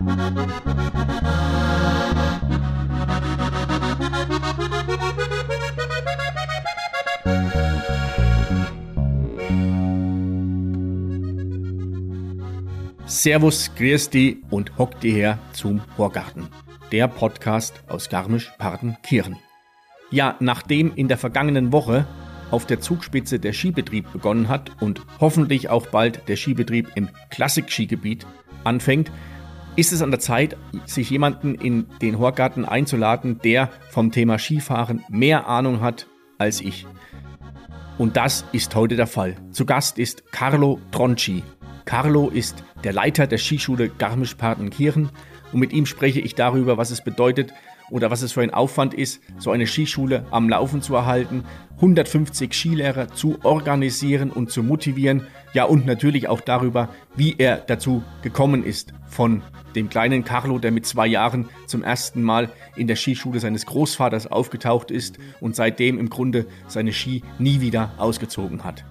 Servus, grüß die und hockt die her zum Horgarten. Der Podcast aus Garmisch-Partenkirchen. Ja, nachdem in der vergangenen Woche auf der Zugspitze der Skibetrieb begonnen hat und hoffentlich auch bald der Skibetrieb im Klassik-Skigebiet anfängt, ist es an der Zeit, sich jemanden in den Horgarten einzuladen, der vom Thema Skifahren mehr Ahnung hat als ich. Und das ist heute der Fall. Zu Gast ist Carlo Tronci, Carlo ist der Leiter der Skischule Garmisch-Partenkirchen und mit ihm spreche ich darüber, was es bedeutet oder was es für ein Aufwand ist, so eine Skischule am Laufen zu erhalten, 150 Skilehrer zu organisieren und zu motivieren, ja und natürlich auch darüber, wie er dazu gekommen ist, von dem kleinen Carlo, der mit zwei Jahren zum ersten Mal in der Skischule seines Großvaters aufgetaucht ist und seitdem im Grunde seine Ski nie wieder ausgezogen hat.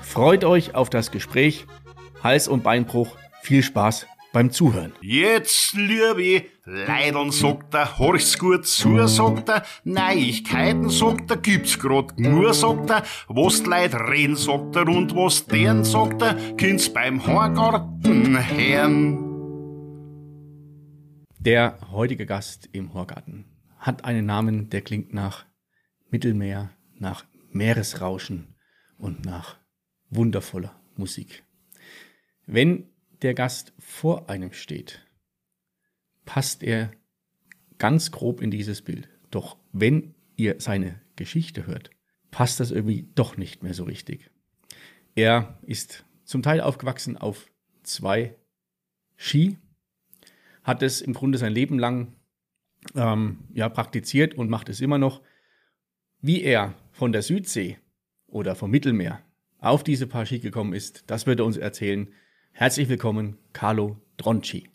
Freut euch auf das Gespräch Hals- und Beinbruch. Viel Spaß beim Zuhören. Jetzt, liebe Leidern, sagt er, horch's gut zu, sagt er, Neuigkeiten, sagt er, gibt's grad nur, sagt er, was Leute reden, sagt er, und was deren, sagt er, kind's beim Horgarten hören. Der heutige Gast im Horgarten hat einen Namen, der klingt nach Mittelmeer, nach Meeresrauschen und nach wundervoller Musik. Wenn der Gast vor einem steht, passt er ganz grob in dieses Bild. Doch wenn ihr seine Geschichte hört, passt das irgendwie doch nicht mehr so richtig. Er ist zum Teil aufgewachsen auf zwei Ski, hat es im Grunde sein Leben lang ähm, ja, praktiziert und macht es immer noch. Wie er von der Südsee oder vom Mittelmeer auf diese paar Ski gekommen ist, das wird er uns erzählen. Herzlich willkommen, Carlo Dronci.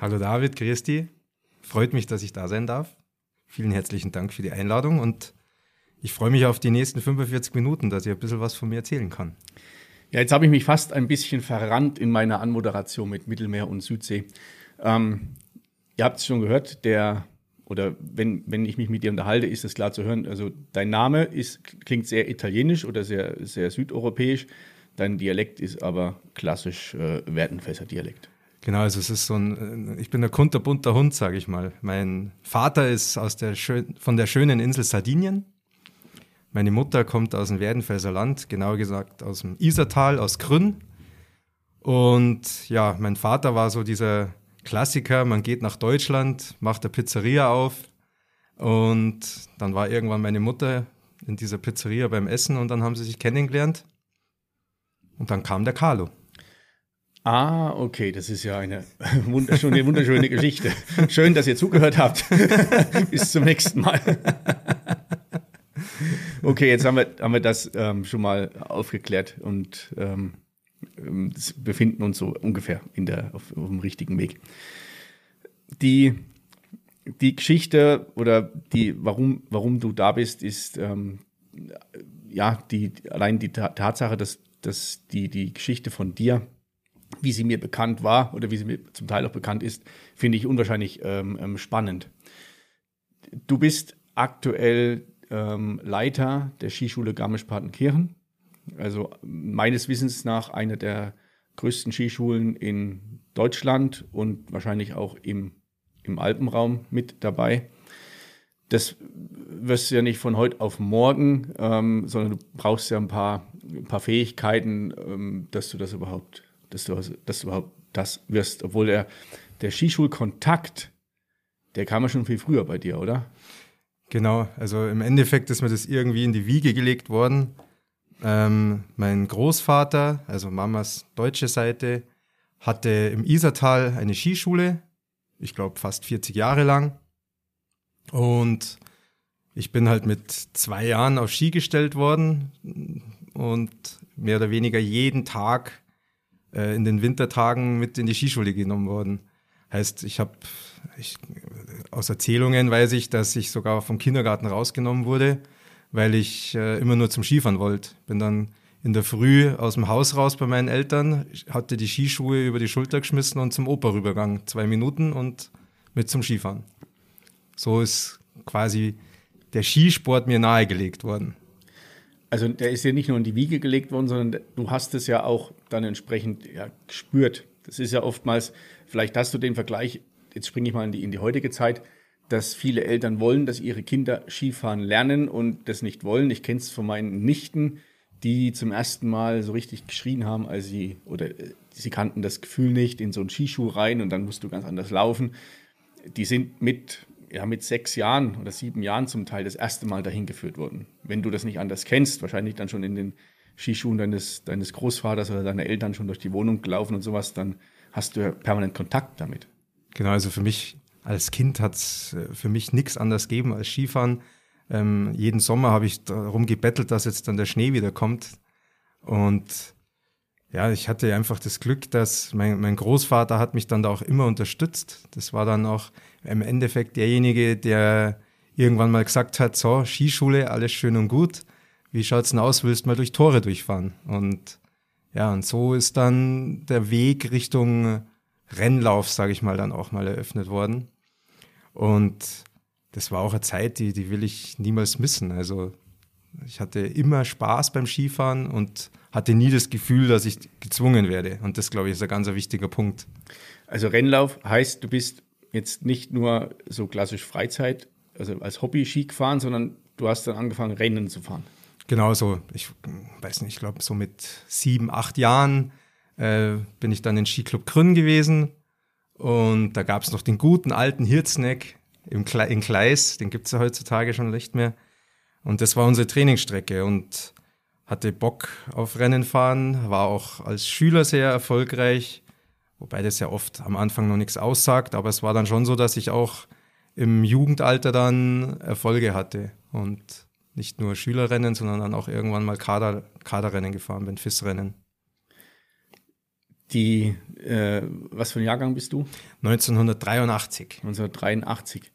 Hallo David, Christi. Freut mich, dass ich da sein darf. Vielen herzlichen Dank für die Einladung und ich freue mich auf die nächsten 45 Minuten, dass ich ein bisschen was von mir erzählen kann. Ja, jetzt habe ich mich fast ein bisschen verrannt in meiner Anmoderation mit Mittelmeer und Südsee. Ähm, ihr habt es schon gehört, der, oder wenn, wenn ich mich mit dir unterhalte, ist es klar zu hören, also dein Name ist, klingt sehr italienisch oder sehr, sehr südeuropäisch. Dein Dialekt ist aber klassisch äh, Werdenfelser Dialekt. Genau, also es ist so ein, ich bin ein kunterbunter Hund, sage ich mal. Mein Vater ist aus der von der schönen Insel Sardinien. Meine Mutter kommt aus dem Werdenfelser Land, genauer gesagt aus dem Isertal, aus Grün. Und ja, mein Vater war so dieser Klassiker, man geht nach Deutschland, macht eine Pizzeria auf und dann war irgendwann meine Mutter in dieser Pizzeria beim Essen und dann haben sie sich kennengelernt. Und dann kam der Carlo. Ah, okay, das ist ja eine wunderschöne, wunderschöne Geschichte. Schön, dass ihr zugehört habt. Bis zum nächsten Mal. okay, jetzt haben wir, haben wir das ähm, schon mal aufgeklärt und ähm, ähm befinden uns so ungefähr in der, auf, auf dem richtigen Weg. Die, die Geschichte oder die, warum, warum du da bist, ist ähm, ja die, allein die Tatsache, dass dass die, die Geschichte von dir, wie sie mir bekannt war oder wie sie mir zum Teil auch bekannt ist, finde ich unwahrscheinlich ähm, ähm, spannend. Du bist aktuell ähm, Leiter der Skischule Garmisch-Partenkirchen, also meines Wissens nach eine der größten Skischulen in Deutschland und wahrscheinlich auch im, im Alpenraum mit dabei. Das wirst du ja nicht von heute auf morgen, ähm, sondern du brauchst ja ein paar ein paar Fähigkeiten, ähm, dass du das überhaupt, dass du, dass du überhaupt das wirst. Obwohl der, der Skischulkontakt, der kam ja schon viel früher bei dir, oder? Genau, also im Endeffekt ist mir das irgendwie in die Wiege gelegt worden. Ähm, mein Großvater, also Mamas deutsche Seite, hatte im Isertal eine Skischule, ich glaube fast 40 Jahre lang. Und ich bin halt mit zwei Jahren auf Ski gestellt worden, und mehr oder weniger jeden Tag äh, in den Wintertagen mit in die Skischule genommen worden. Heißt, ich habe aus Erzählungen weiß ich, dass ich sogar vom Kindergarten rausgenommen wurde, weil ich äh, immer nur zum Skifahren wollte. Bin dann in der Früh aus dem Haus raus bei meinen Eltern, hatte die Skischuhe über die Schulter geschmissen und zum Oper rübergegangen. Zwei Minuten und mit zum Skifahren. So ist quasi der Skisport mir nahegelegt worden. Also der ist ja nicht nur in die Wiege gelegt worden, sondern du hast es ja auch dann entsprechend ja, gespürt. Das ist ja oftmals, vielleicht hast du den Vergleich, jetzt springe ich mal in die, in die heutige Zeit, dass viele Eltern wollen, dass ihre Kinder Skifahren lernen und das nicht wollen. Ich kenne es von meinen Nichten, die zum ersten Mal so richtig geschrien haben, als sie, oder äh, sie kannten das Gefühl nicht, in so einen Skischuh rein und dann musst du ganz anders laufen. Die sind mit, ja, mit sechs Jahren oder sieben Jahren zum Teil das erste Mal dahin geführt worden. Wenn du das nicht anders kennst, wahrscheinlich dann schon in den Skischuhen deines, deines Großvaters oder deiner Eltern schon durch die Wohnung gelaufen und sowas, dann hast du ja permanent Kontakt damit. Genau, also für mich als Kind hat es äh, für mich nichts anderes gegeben als Skifahren. Ähm, jeden Sommer habe ich darum gebettelt, dass jetzt dann der Schnee wieder kommt. Und ja, ich hatte einfach das Glück, dass mein, mein Großvater hat mich dann da auch immer unterstützt. Das war dann auch im Endeffekt derjenige, der irgendwann mal gesagt hat, so, Skischule, alles schön und gut. Wie schaut's denn aus? Willst du mal durch Tore durchfahren? Und ja, und so ist dann der Weg Richtung Rennlauf, sage ich mal, dann auch mal eröffnet worden. Und das war auch eine Zeit, die, die will ich niemals missen. Also ich hatte immer Spaß beim Skifahren und hatte nie das Gefühl, dass ich gezwungen werde. Und das, glaube ich, ist ein ganz wichtiger Punkt. Also Rennlauf heißt, du bist jetzt nicht nur so klassisch Freizeit, also als Hobby Ski gefahren, sondern du hast dann angefangen, Rennen zu fahren. Genau so. Ich weiß nicht, ich glaube, so mit sieben, acht Jahren äh, bin ich dann in Skiclub Grün gewesen. Und da gab es noch den guten alten Hirzneck im Kle in Kleis, den gibt es ja heutzutage schon nicht mehr. Und das war unsere Trainingsstrecke und hatte Bock auf Rennen fahren, war auch als Schüler sehr erfolgreich, wobei das ja oft am Anfang noch nichts aussagt, aber es war dann schon so, dass ich auch im Jugendalter dann Erfolge hatte und nicht nur Schülerrennen, sondern dann auch irgendwann mal Kader, Kaderrennen gefahren bin, FIS-Rennen. Die, äh, was für ein Jahrgang bist du? 1983. 1983.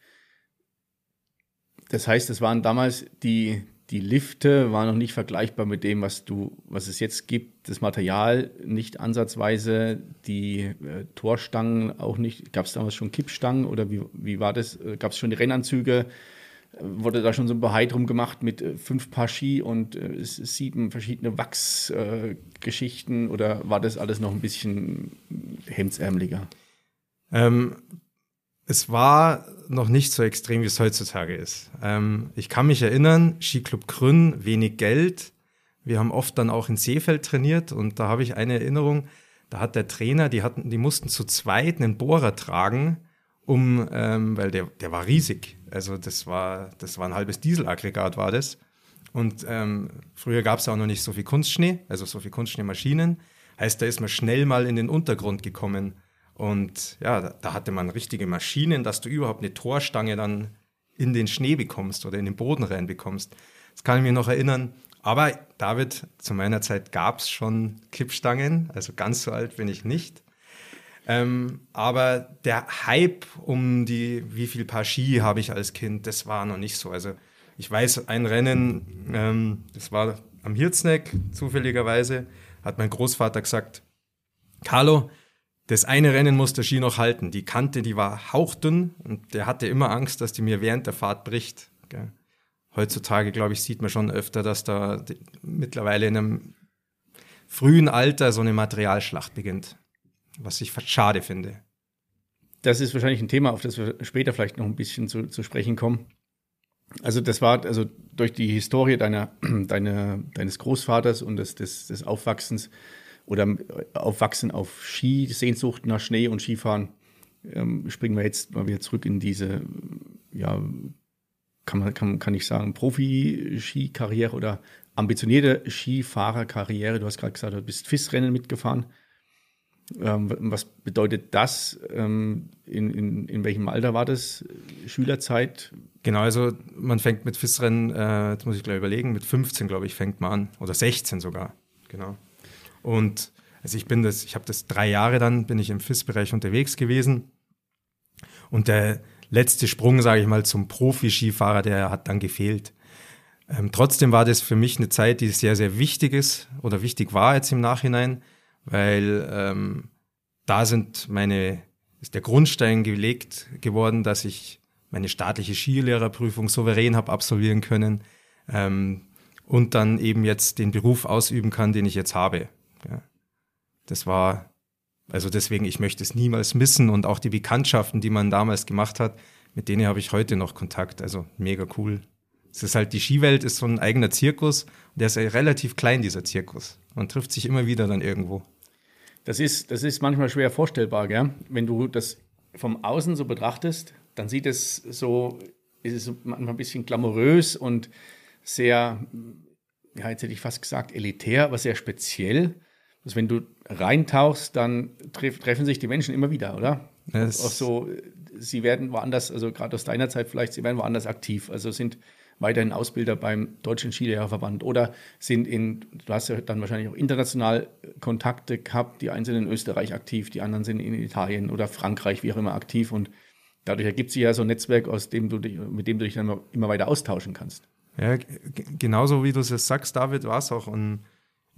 Das heißt, es waren damals die, die Lifte waren noch nicht vergleichbar mit dem, was du, was es jetzt gibt. Das Material nicht ansatzweise, die äh, Torstangen auch nicht. Gab es damals schon Kippstangen oder wie, wie war das? Äh, Gab es schon die Rennanzüge? wurde da schon so ein Behai drum gemacht mit äh, fünf Paar Ski und äh, sieben verschiedene Wachsgeschichten äh, oder war das alles noch ein bisschen hemdsärmeliger? Ähm, es war noch nicht so extrem, wie es heutzutage ist. Ähm, ich kann mich erinnern, Skiclub Grün, wenig Geld. Wir haben oft dann auch in Seefeld trainiert und da habe ich eine Erinnerung, da hat der Trainer, die, hatten, die mussten zu zweit einen Bohrer tragen, um, ähm, weil der, der war riesig. Also das war, das war ein halbes Dieselaggregat, war das. Und ähm, früher gab es auch noch nicht so viel Kunstschnee, also so viel Kunstschneemaschinen. Heißt, da ist man schnell mal in den Untergrund gekommen. Und ja, da, hatte man richtige Maschinen, dass du überhaupt eine Torstange dann in den Schnee bekommst oder in den Boden reinbekommst. Das kann ich mir noch erinnern. Aber David, zu meiner Zeit gab es schon Kippstangen, also ganz so alt bin ich nicht. Ähm, aber der Hype um die, wie viel Paar Ski habe ich als Kind, das war noch nicht so. Also ich weiß, ein Rennen, ähm, das war am Hirzneck zufälligerweise, hat mein Großvater gesagt, Carlo, das eine Rennen muss der Ski noch halten. Die Kante, die war hauchdünn und der hatte immer Angst, dass die mir während der Fahrt bricht. Gell. Heutzutage, glaube ich, sieht man schon öfter, dass da mittlerweile in einem frühen Alter so eine Materialschlacht beginnt was ich schade finde. Das ist wahrscheinlich ein Thema, auf das wir später vielleicht noch ein bisschen zu, zu sprechen kommen. Also das war also durch die Historie deiner, deiner, deines Großvaters und des, des, des Aufwachsens oder Aufwachsen auf Ski, Sehnsucht nach Schnee und Skifahren, ähm, springen wir jetzt mal wieder zurück in diese, ja, kann man, kann, kann ich sagen, Profi-Skikarriere oder ambitionierte Skifahrerkarriere. Du hast gerade gesagt, du bist FIS-Rennen mitgefahren. Ähm, was bedeutet das? Ähm, in, in, in welchem Alter war das? Schülerzeit? Genau, also man fängt mit FIS-Rennen, äh, jetzt muss ich gleich überlegen, mit 15, glaube ich, fängt man an. Oder 16 sogar. Genau. Und also ich bin das, ich habe das drei Jahre dann, bin ich im FIS-Bereich unterwegs gewesen. Und der letzte Sprung, sage ich mal, zum Profi-Skifahrer, der hat dann gefehlt. Ähm, trotzdem war das für mich eine Zeit, die sehr, sehr wichtig ist oder wichtig war jetzt im Nachhinein, weil ähm, da sind meine, ist der Grundstein gelegt geworden, dass ich meine staatliche Skilehrerprüfung souverän habe absolvieren können ähm, und dann eben jetzt den Beruf ausüben kann, den ich jetzt habe. Ja. Das war, also deswegen, ich möchte es niemals missen und auch die Bekanntschaften, die man damals gemacht hat, mit denen habe ich heute noch Kontakt. Also mega cool. Es ist halt, die Skiwelt ist so ein eigener Zirkus. Der ist ja relativ klein, dieser Zirkus. Man trifft sich immer wieder dann irgendwo. Das ist, das ist manchmal schwer vorstellbar, gell? Wenn du das vom Außen so betrachtest, dann sieht es so, ist es manchmal ein bisschen glamourös und sehr, ja, jetzt hätte ich fast gesagt, elitär, aber sehr speziell. Dass wenn du reintauchst, dann treff, treffen sich die Menschen immer wieder, oder? Das auch so, sie werden woanders, also gerade aus deiner Zeit vielleicht, sie werden woanders aktiv. Also sind weiterhin Ausbilder beim Deutschen Skilehrerverband oder sind in, du hast ja dann wahrscheinlich auch international Kontakte gehabt, die einen sind in Österreich aktiv, die anderen sind in Italien oder Frankreich, wie auch immer aktiv und dadurch ergibt sich ja so ein Netzwerk, aus dem du dich, mit dem du dich dann immer weiter austauschen kannst. Ja, genauso wie du es sagst, David, war es auch. Und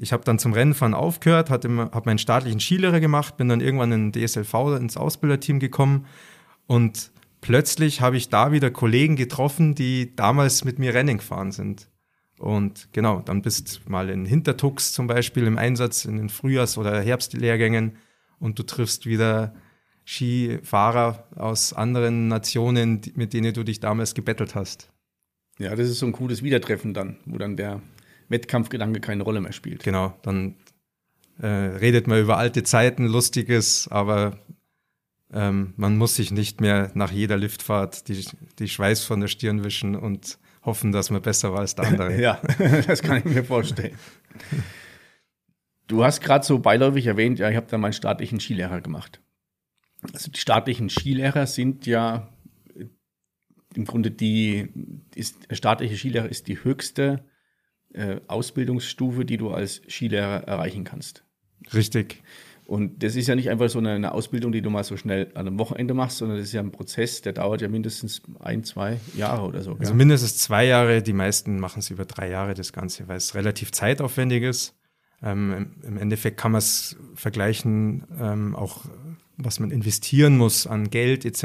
ich habe dann zum Rennenfahren aufgehört, habe meinen staatlichen Skilehrer gemacht, bin dann irgendwann in DSLV ins Ausbilderteam gekommen und plötzlich habe ich da wieder Kollegen getroffen, die damals mit mir Rennen gefahren sind. Und genau, dann bist mal in Hintertux zum Beispiel im Einsatz in den Frühjahrs- oder Herbstlehrgängen und du triffst wieder Skifahrer aus anderen Nationen, mit denen du dich damals gebettelt hast. Ja, das ist so ein cooles Wiedertreffen dann, wo dann der Wettkampfgedanke keine Rolle mehr spielt. Genau, dann äh, redet man über alte Zeiten, Lustiges, aber ähm, man muss sich nicht mehr nach jeder Liftfahrt die, die Schweiß von der Stirn wischen und hoffen, dass man besser war als der andere. ja, das kann ich mir vorstellen. Du hast gerade so beiläufig erwähnt, ja, ich habe da meinen staatlichen Skilehrer gemacht. Also die staatlichen Skilehrer sind ja im Grunde die, ist, der staatliche Skilehrer ist die höchste äh, Ausbildungsstufe, die du als Skilehrer erreichen kannst. Richtig. Und das ist ja nicht einfach so eine, eine, Ausbildung, die du mal so schnell an einem Wochenende machst, sondern das ist ja ein Prozess, der dauert ja mindestens ein, zwei Jahre oder so. Also mindestens zwei Jahre, die meisten machen es über drei Jahre das Ganze, weil es relativ zeitaufwendig ist. Ähm, Im Endeffekt kann man es vergleichen, ähm, auch was man investieren muss an Geld etc.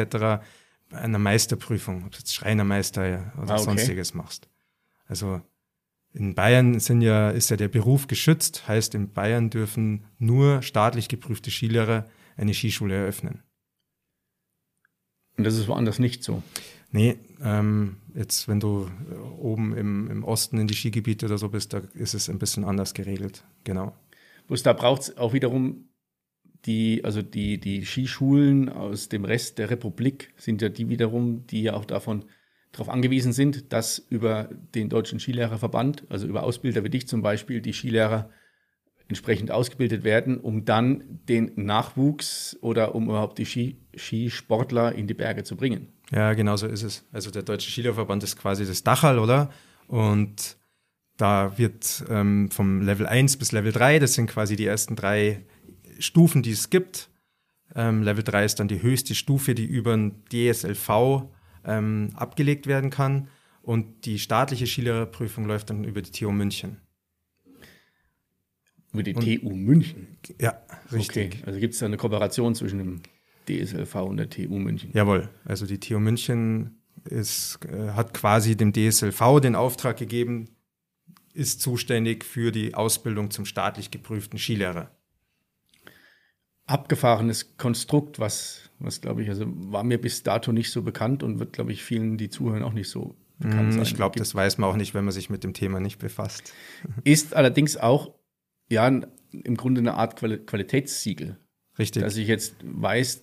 bei einer Meisterprüfung, ob du jetzt Schreinermeister oder ah, okay. sonstiges machst. Also in Bayern sind ja, ist ja der Beruf geschützt, heißt in Bayern dürfen nur staatlich geprüfte Skilehrer eine Skischule eröffnen. Und das ist woanders nicht so? Nee, ähm, jetzt wenn du oben im, im Osten in die Skigebiete oder so bist, da ist es ein bisschen anders geregelt, genau. Bloß da braucht es auch wiederum die, also die, die Skischulen aus dem Rest der Republik sind ja die wiederum, die ja auch davon darauf angewiesen sind, dass über den Deutschen Skilehrerverband, also über Ausbilder wie dich zum Beispiel, die Skilehrer entsprechend ausgebildet werden, um dann den Nachwuchs oder um überhaupt die Ski Skisportler in die Berge zu bringen. Ja, genau so ist es. Also der Deutsche Skilehrerverband ist quasi das Dachal, oder? Und da wird ähm, vom Level 1 bis Level 3, das sind quasi die ersten drei Stufen, die es gibt. Ähm, Level 3 ist dann die höchste Stufe, die über ein DSLV ähm, abgelegt werden kann. Und die staatliche Skilehrerprüfung läuft dann über die TU München. Über die und, TU München? Ja, richtig. Okay. Also gibt es da eine Kooperation zwischen dem DSLV und der TU München? Jawohl. Also die TU München ist, äh, hat quasi dem DSLV den Auftrag gegeben, ist zuständig für die Ausbildung zum staatlich geprüften Skilehrer abgefahrenes Konstrukt, was, was glaube ich, also war mir bis dato nicht so bekannt und wird, glaube ich, vielen, die zuhören, auch nicht so bekannt mm, sein. Ich glaube, das weiß man auch nicht, wenn man sich mit dem Thema nicht befasst. Ist allerdings auch, ja, im Grunde eine Art Qualitätssiegel. Richtig. Dass ich jetzt weiß,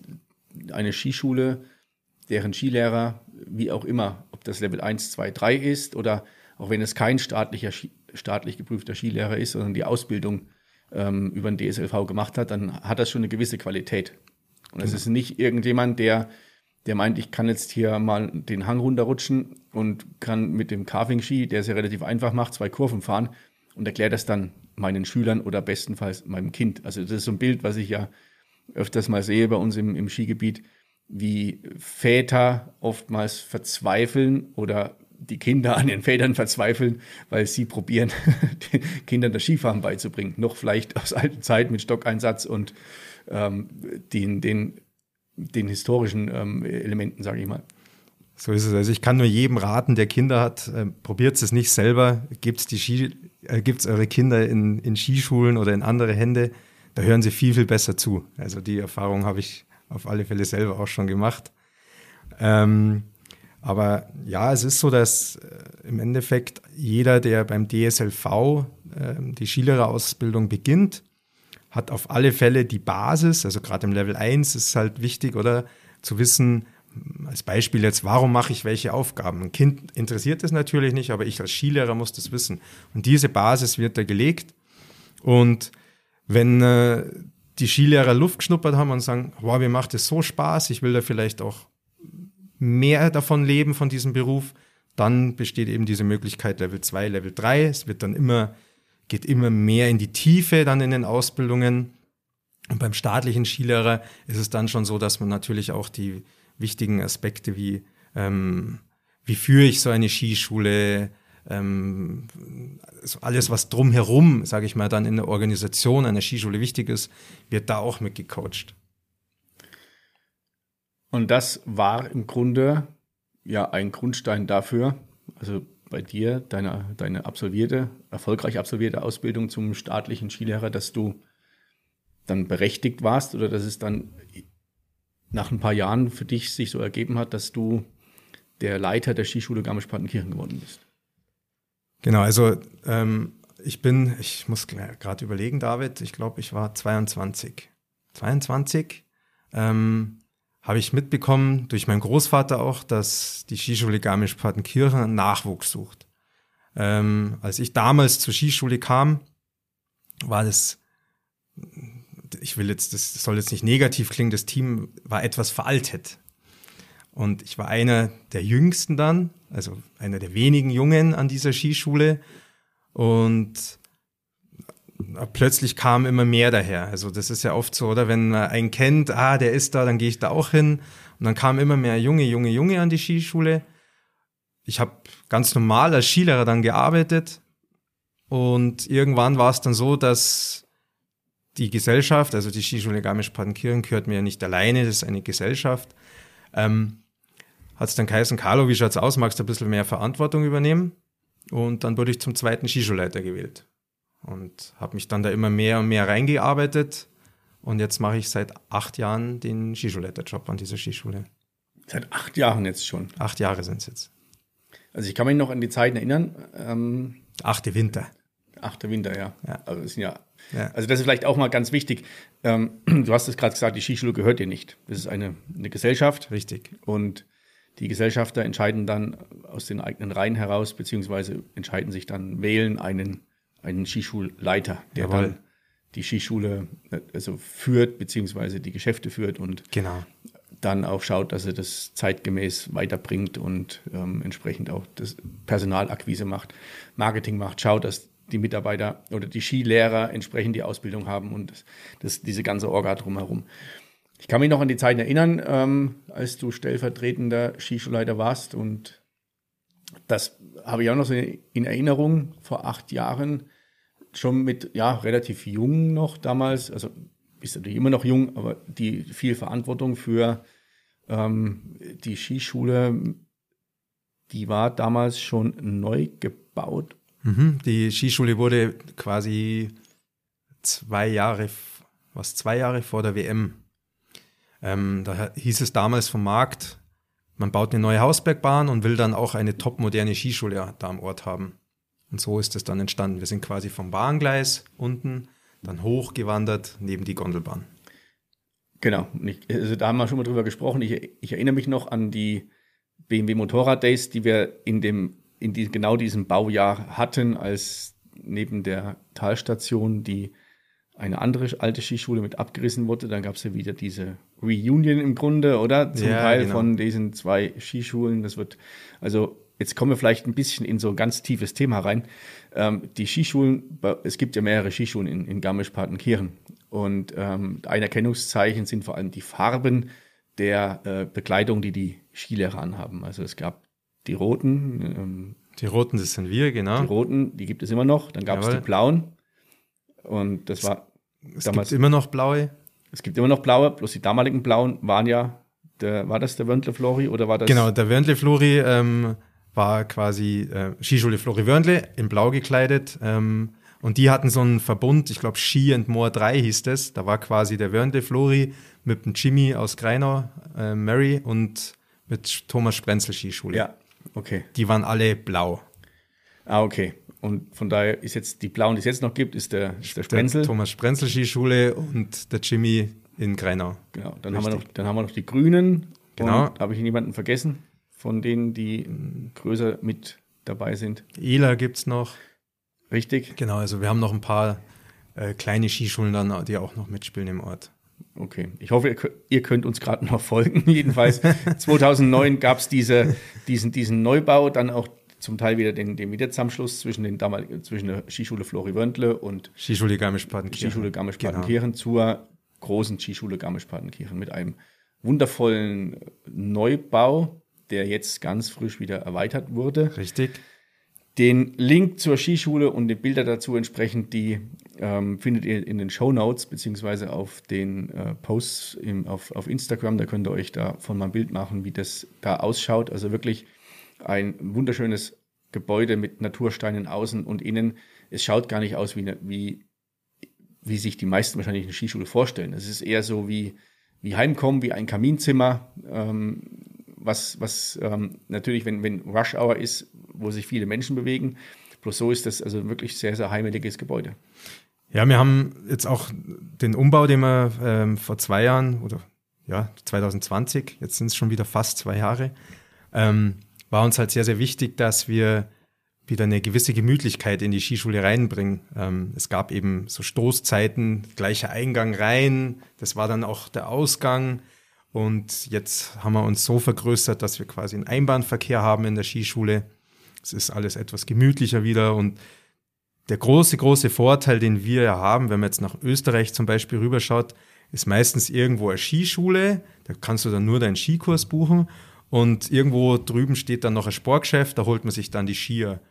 eine Skischule, deren Skilehrer, wie auch immer, ob das Level 1, 2, 3 ist oder auch wenn es kein staatlicher, staatlich geprüfter Skilehrer ist, sondern die Ausbildung ähm, über den DSLV gemacht hat, dann hat das schon eine gewisse Qualität. Und es genau. ist nicht irgendjemand, der, der meint, ich kann jetzt hier mal den Hang runterrutschen und kann mit dem Carving-Ski, der es ja relativ einfach macht, zwei Kurven fahren und erklärt das dann meinen Schülern oder bestenfalls meinem Kind. Also das ist so ein Bild, was ich ja öfters mal sehe bei uns im, im Skigebiet, wie Väter oftmals verzweifeln oder die Kinder an den Vätern verzweifeln, weil sie probieren, den Kindern das Skifahren beizubringen. Noch vielleicht aus alten Zeit mit Stockeinsatz und ähm, den, den, den historischen ähm, Elementen, sage ich mal. So ist es. Also ich kann nur jedem raten, der Kinder hat, äh, probiert es nicht selber, gebt Ski, äh, eure Kinder in, in Skischulen oder in andere Hände, da hören sie viel, viel besser zu. Also die Erfahrung habe ich auf alle Fälle selber auch schon gemacht. Ähm, aber ja, es ist so, dass äh, im Endeffekt jeder, der beim DSLV äh, die Skilehrerausbildung beginnt, hat auf alle Fälle die Basis, also gerade im Level 1 ist halt wichtig, oder zu wissen, als Beispiel jetzt, warum mache ich welche Aufgaben? Ein Kind interessiert das natürlich nicht, aber ich als Skilehrer muss das wissen. Und diese Basis wird da gelegt. Und wenn äh, die Skilehrer Luft geschnuppert haben und sagen, wow, mir macht es so Spaß, ich will da vielleicht auch mehr davon leben, von diesem Beruf, dann besteht eben diese Möglichkeit Level 2, Level 3. Es wird dann immer, geht immer mehr in die Tiefe dann in den Ausbildungen. Und beim staatlichen Skilehrer ist es dann schon so, dass man natürlich auch die wichtigen Aspekte wie, ähm, wie führe ich so eine Skischule, ähm, also alles, was drumherum, sage ich mal, dann in der Organisation einer Skischule wichtig ist, wird da auch mitgecoacht. Und das war im Grunde ja ein Grundstein dafür, also bei dir, deine, deine absolvierte, erfolgreich absolvierte Ausbildung zum staatlichen Skilehrer, dass du dann berechtigt warst oder dass es dann nach ein paar Jahren für dich sich so ergeben hat, dass du der Leiter der Skischule Garmisch-Partenkirchen geworden bist? Genau, also ähm, ich bin, ich muss gerade überlegen, David, ich glaube, ich war 22. 22. Ähm, habe ich mitbekommen, durch meinen Großvater auch, dass die Skischule Garmisch-Partenkirchen Nachwuchs sucht. Ähm, als ich damals zur Skischule kam, war das, ich will jetzt, das soll jetzt nicht negativ klingen, das Team war etwas veraltet. Und ich war einer der Jüngsten dann, also einer der wenigen Jungen an dieser Skischule. Und plötzlich kam immer mehr daher. Also das ist ja oft so, oder wenn man einen kennt, ah, der ist da, dann gehe ich da auch hin. Und dann kam immer mehr Junge, Junge, Junge an die Skischule. Ich habe ganz normal als Skilehrer dann gearbeitet. Und irgendwann war es dann so, dass die Gesellschaft, also die Skischule Garmisch-Partenkirchen gehört mir ja nicht alleine, das ist eine Gesellschaft, ähm, hat es dann geheißen, Carlo, wie schaut's aus, magst du ein bisschen mehr Verantwortung übernehmen? Und dann wurde ich zum zweiten Skischulleiter gewählt und habe mich dann da immer mehr und mehr reingearbeitet. Und jetzt mache ich seit acht Jahren den Skischulleiterjob an dieser Skischule. Seit acht Jahren jetzt schon. Acht Jahre sind es jetzt. Also ich kann mich noch an die Zeiten erinnern. Ähm, achte Winter. Achte Winter, ja. ja. Also, ja, ja. also das ist vielleicht auch mal ganz wichtig. Ähm, du hast es gerade gesagt, die Skischule gehört dir nicht. Das ist eine, eine Gesellschaft. Richtig. Und die Gesellschafter entscheiden dann aus den eigenen Reihen heraus, beziehungsweise entscheiden sich dann, wählen einen einen Skischulleiter, der Jawohl. dann die Skischule also führt, beziehungsweise die Geschäfte führt und genau. dann auch schaut, dass er das zeitgemäß weiterbringt und ähm, entsprechend auch das Personalakquise macht, Marketing macht, schaut, dass die Mitarbeiter oder die Skilehrer entsprechend die Ausbildung haben und das, das, diese ganze Orga drumherum. Ich kann mich noch an die Zeiten erinnern, ähm, als du stellvertretender Skischulleiter warst und das habe ich auch noch so in Erinnerung vor acht Jahren schon mit, ja, relativ jung noch damals, also ist natürlich immer noch jung, aber die viel Verantwortung für ähm, die Skischule, die war damals schon neu gebaut. Mhm, die Skischule wurde quasi zwei Jahre, was zwei Jahre vor der WM. Ähm, da hieß es damals vom Markt, man baut eine neue Hausbergbahn und will dann auch eine topmoderne Skischule da am Ort haben. Und so ist es dann entstanden. Wir sind quasi vom Bahngleis unten dann hochgewandert neben die Gondelbahn. Genau. Ich, also da haben wir schon mal drüber gesprochen. Ich, ich erinnere mich noch an die BMW Motorrad Days, die wir in dem in die, genau diesem Baujahr hatten, als neben der Talstation die eine andere alte Skischule mit abgerissen wurde. Dann gab es ja wieder diese Reunion im Grunde, oder? Zum ja, Teil genau. von diesen zwei Skischulen. Das wird also jetzt kommen wir vielleicht ein bisschen in so ein ganz tiefes Thema rein. Ähm, die Skischulen, es gibt ja mehrere Skischulen in, in Garmisch-Partenkirchen. Und ähm, ein Erkennungszeichen sind vor allem die Farben der äh, Bekleidung, die die Skilehrer anhaben. Also es gab die roten. Ähm, die roten, das sind wir, genau. Die roten, die gibt es immer noch. Dann gab es die blauen. Und das war es damals. gibt immer noch blaue. Es gibt immer noch blaue, bloß die damaligen blauen waren ja, der, war das der Wörndle Flori oder war das? Genau, der Wörndle Flori ähm, war quasi äh, Skischule Flori Wörndle in blau gekleidet. Ähm, und die hatten so einen Verbund, ich glaube Ski and More 3 hieß das. Da war quasi der Wörndle Flori mit dem Jimmy aus Greinau, äh, Mary und mit Thomas Sprenzel Skischule. Ja, okay. Die waren alle blau. Ah, okay. Und von daher ist jetzt die blauen, die es jetzt noch gibt, ist der, ist der Sprenzel. Der Thomas Sprenzel Skischule und der Jimmy in Greinau. Genau, dann haben, wir noch, dann haben wir noch die Grünen. Genau. Habe ich jemanden vergessen von denen, die größer mit dabei sind? Ela gibt es noch. Richtig. Genau, also wir haben noch ein paar äh, kleine Skischulen dann, die auch noch mitspielen im Ort. Okay, ich hoffe, ihr, könnt uns gerade noch folgen. Jedenfalls 2009 gab es diese, diesen, diesen Neubau, dann auch zum Teil wieder den, den Wiederzusammenschluss zwischen, den damaligen, zwischen der Skischule Flori Wörndle und Skischule Garmisch-Partenkirchen. Skischule Garmisch-Partenkirchen genau. zur großen Skischule Garmisch-Partenkirchen mit einem wundervollen Neubau, der jetzt ganz frisch wieder erweitert wurde. Richtig. Den Link zur Skischule und die Bilder dazu entsprechend, die ähm, findet ihr in den Show Notes beziehungsweise auf den äh, Posts im, auf, auf Instagram. Da könnt ihr euch davon mal ein Bild machen, wie das da ausschaut. Also wirklich ein wunderschönes Gebäude mit Natursteinen außen und innen. Es schaut gar nicht aus, wie, wie, wie sich die meisten wahrscheinlich eine Skischule vorstellen. Es ist eher so wie, wie Heimkommen, wie ein Kaminzimmer, ähm, was, was ähm, natürlich, wenn, wenn Rush Hour ist, wo sich viele Menschen bewegen. Bloß so ist das also wirklich sehr, sehr heimeliges Gebäude. Ja, wir haben jetzt auch den Umbau, den wir ähm, vor zwei Jahren oder ja, 2020, jetzt sind es schon wieder fast zwei Jahre, ähm, war uns halt sehr, sehr wichtig, dass wir wieder eine gewisse Gemütlichkeit in die Skischule reinbringen. Ähm, es gab eben so Stoßzeiten, gleicher Eingang rein, das war dann auch der Ausgang. Und jetzt haben wir uns so vergrößert, dass wir quasi einen Einbahnverkehr haben in der Skischule. Es ist alles etwas gemütlicher wieder und der große, große Vorteil, den wir ja haben, wenn man jetzt nach Österreich zum Beispiel rüberschaut, ist meistens irgendwo eine Skischule. Da kannst du dann nur deinen Skikurs buchen und irgendwo drüben steht dann noch ein Sportgeschäft, da holt man sich dann die Skier.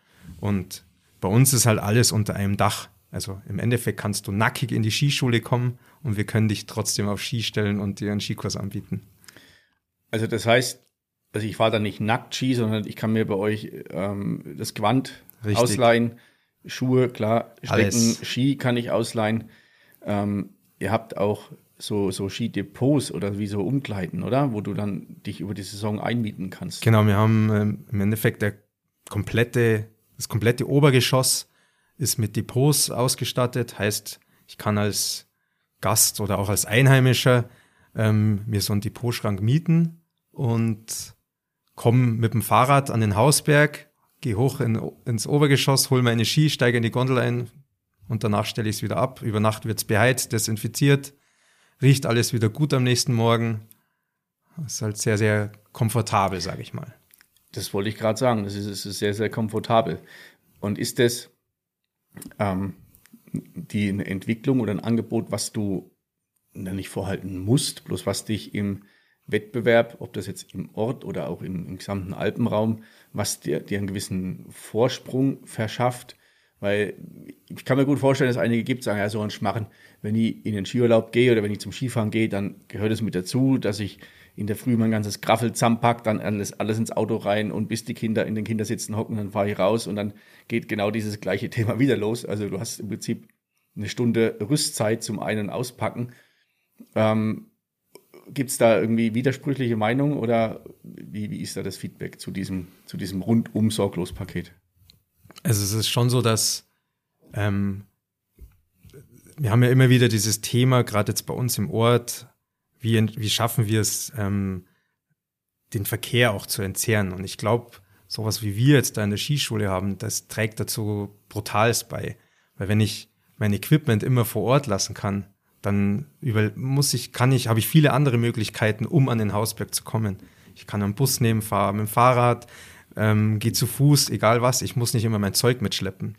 Und bei uns ist halt alles unter einem Dach. Also im Endeffekt kannst du nackig in die Skischule kommen und wir können dich trotzdem auf Ski stellen und dir einen Skikurs anbieten. Also das heißt, also ich fahre da nicht nackt Ski, sondern ich kann mir bei euch ähm, das Gewand Richtig. ausleihen, Schuhe, klar, Strecken, Alles. Ski kann ich ausleihen. Ähm, ihr habt auch so, so Skidepots oder wie so Umkleiden, oder? Wo du dann dich über die Saison einmieten kannst. Genau, wir haben ähm, im Endeffekt der komplette, das komplette Obergeschoss ist mit Depots ausgestattet. Heißt, ich kann als Gast oder auch als Einheimischer ähm, mir so einen Depotschrank mieten und komme mit dem Fahrrad an den Hausberg, gehe hoch in, ins Obergeschoss, hole meine Ski, steige in die Gondel ein und danach stelle ich es wieder ab. Über Nacht wird es beheizt, desinfiziert riecht alles wieder gut am nächsten Morgen. Ist halt sehr, sehr komfortabel, sage ich mal. Das wollte ich gerade sagen. Das ist, ist, sehr, sehr komfortabel. Und ist das ähm, die eine Entwicklung oder ein Angebot, was du nicht vorhalten musst, bloß was dich im Wettbewerb, ob das jetzt im Ort oder auch im, im gesamten Alpenraum, was dir, dir einen gewissen Vorsprung verschafft, weil ich kann mir gut vorstellen, dass einige gibt, sagen, ja, so ein Schmarren, wenn ich in den Skiurlaub gehe oder wenn ich zum Skifahren gehe, dann gehört es mit dazu, dass ich in der Früh mein ganzes Graffel zusammenpacke, dann alles, alles ins Auto rein und bis die Kinder in den Kindersitzen hocken, dann fahre ich raus und dann geht genau dieses gleiche Thema wieder los. Also du hast im Prinzip eine Stunde Rüstzeit zum einen auspacken. Ähm, Gibt es da irgendwie widersprüchliche Meinungen oder wie, wie ist da das Feedback zu diesem, zu diesem rundum sorglos Paket? Also es ist schon so, dass ähm, wir haben ja immer wieder dieses Thema, gerade jetzt bei uns im Ort, wie, wie schaffen wir es, ähm, den Verkehr auch zu entzerren. Und ich glaube, sowas wie wir jetzt da in der Skischule haben, das trägt dazu brutals bei. Weil wenn ich mein Equipment immer vor Ort lassen kann, dann über, muss ich, kann ich, habe ich viele andere Möglichkeiten, um an den Hausberg zu kommen. Ich kann einen Bus nehmen, fahre mit dem Fahrrad, ähm, gehe zu Fuß, egal was, ich muss nicht immer mein Zeug mitschleppen.